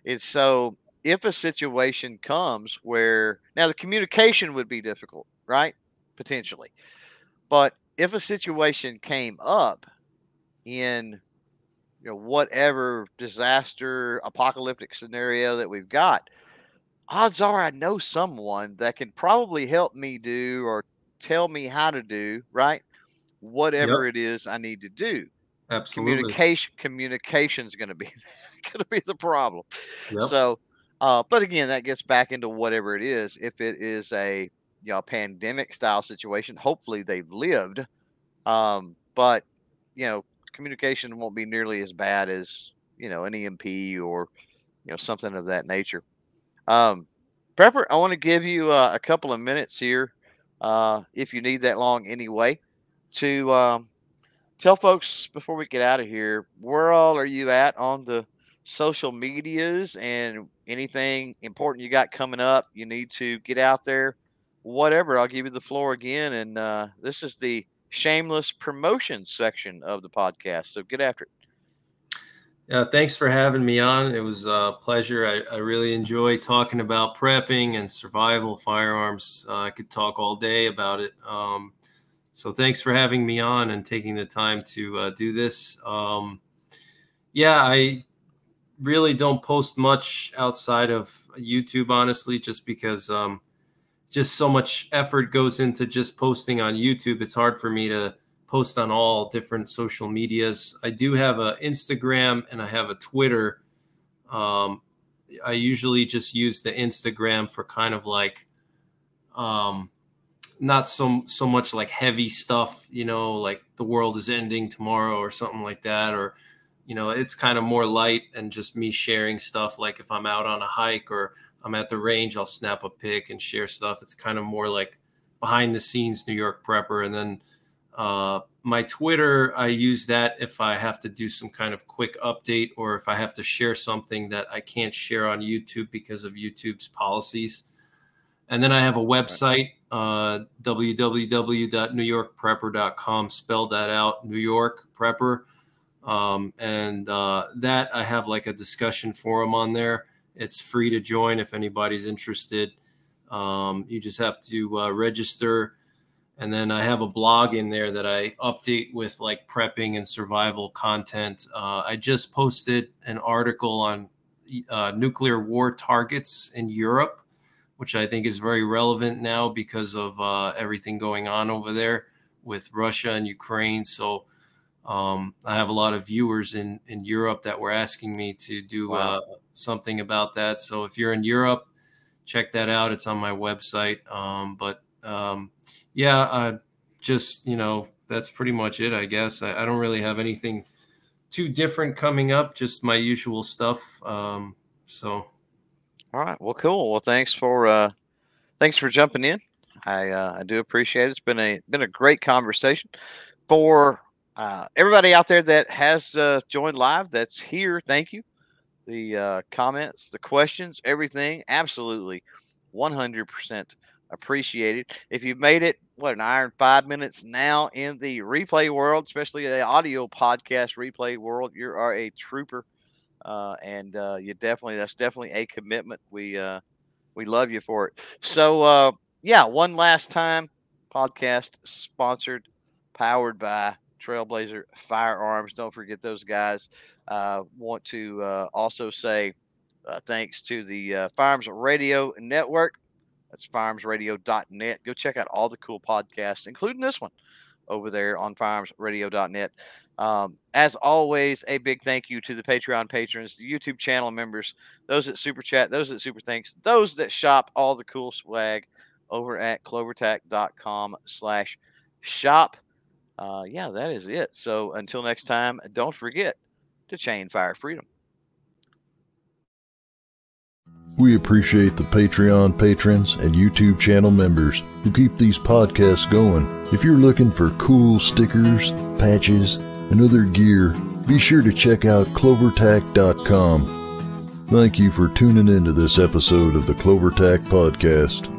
And so if a situation comes where now the communication would be difficult, right? Potentially. But if a situation came up in you know whatever disaster apocalyptic scenario that we've got, odds are I know someone that can probably help me do or tell me how to do, right? Whatever yep. it is I need to do. Absolutely. Communication communication is going to be going to be the problem. Yep. So, uh, but again, that gets back into whatever it is. If it is a you know pandemic style situation, hopefully they've lived. Um, but you know, communication won't be nearly as bad as you know an EMP or you know something of that nature. Um, Prepper, I want to give you uh, a couple of minutes here, uh, if you need that long anyway, to um, tell folks before we get out of here, where all are you at on the social medias and anything important you got coming up? You need to get out there, whatever. I'll give you the floor again. And uh, this is the shameless promotion section of the podcast. So get after it. Yeah, thanks for having me on. It was a pleasure. I, I really enjoy talking about prepping and survival firearms. Uh, I could talk all day about it. Um, so thanks for having me on and taking the time to uh, do this. Um, yeah, I really don't post much outside of YouTube, honestly, just because um, just so much effort goes into just posting on YouTube. It's hard for me to post on all different social medias. I do have an Instagram and I have a Twitter. Um, I usually just use the Instagram for kind of like um, not so so much like heavy stuff, you know, like the world is ending tomorrow or something like that, or you know, it's kind of more light and just me sharing stuff. Like if I'm out on a hike or I'm at the range, I'll snap a pic and share stuff. It's kind of more like behind the scenes New York prepper, and then uh, my Twitter, I use that if I have to do some kind of quick update or if I have to share something that I can't share on YouTube because of YouTube's policies. And then I have a website, uh, www.newyorkprepper.com. Spell that out, New York Prepper. Um, and uh, that I have like a discussion forum on there. It's free to join if anybody's interested. Um, you just have to uh, register. And then I have a blog in there that I update with like prepping and survival content. Uh, I just posted an article on uh, nuclear war targets in Europe which I think is very relevant now because of uh, everything going on over there with Russia and Ukraine. So um, I have a lot of viewers in in Europe that were asking me to do wow. uh, something about that. So if you're in Europe, check that out. It's on my website. Um, but um, yeah, uh, just you know that's pretty much it. I guess I, I, don't really have anything too different coming up. Just my usual stuff. Um, so. All right. Well, cool. Well, thanks for uh, thanks for jumping in. I uh, I do appreciate it. It's been a been a great conversation. For uh, everybody out there that has uh, joined live, that's here. Thank you. The uh, comments, the questions, everything, absolutely, one hundred percent appreciated. If you've made it, what an iron five minutes now in the replay world, especially the audio podcast replay world, you are a trooper uh, and uh, you definitely that's definitely a commitment. We uh, we love you for it. So uh, yeah, one last time, podcast sponsored, powered by Trailblazer Firearms. Don't forget those guys. Uh, want to uh, also say thanks to the Firearms Radio Network. That's firearmsradio.net. Go check out all the cool podcasts, including this one over there on firearmsradio.net. Um, as always, a big thank you to the Patreon patrons, the YouTube channel members, those that super chat, those that super thanks, those that shop all the cool swag over at clovertac.com slash shop. Uh, yeah, that is it. So until next time, don't forget to chain fire freedom. We appreciate the Patreon patrons and YouTube channel members who keep these podcasts going. If you're looking for cool stickers, patches, and other gear, be sure to check out clovertac.com. Thank you for tuning into this episode of the CloverTac Podcast.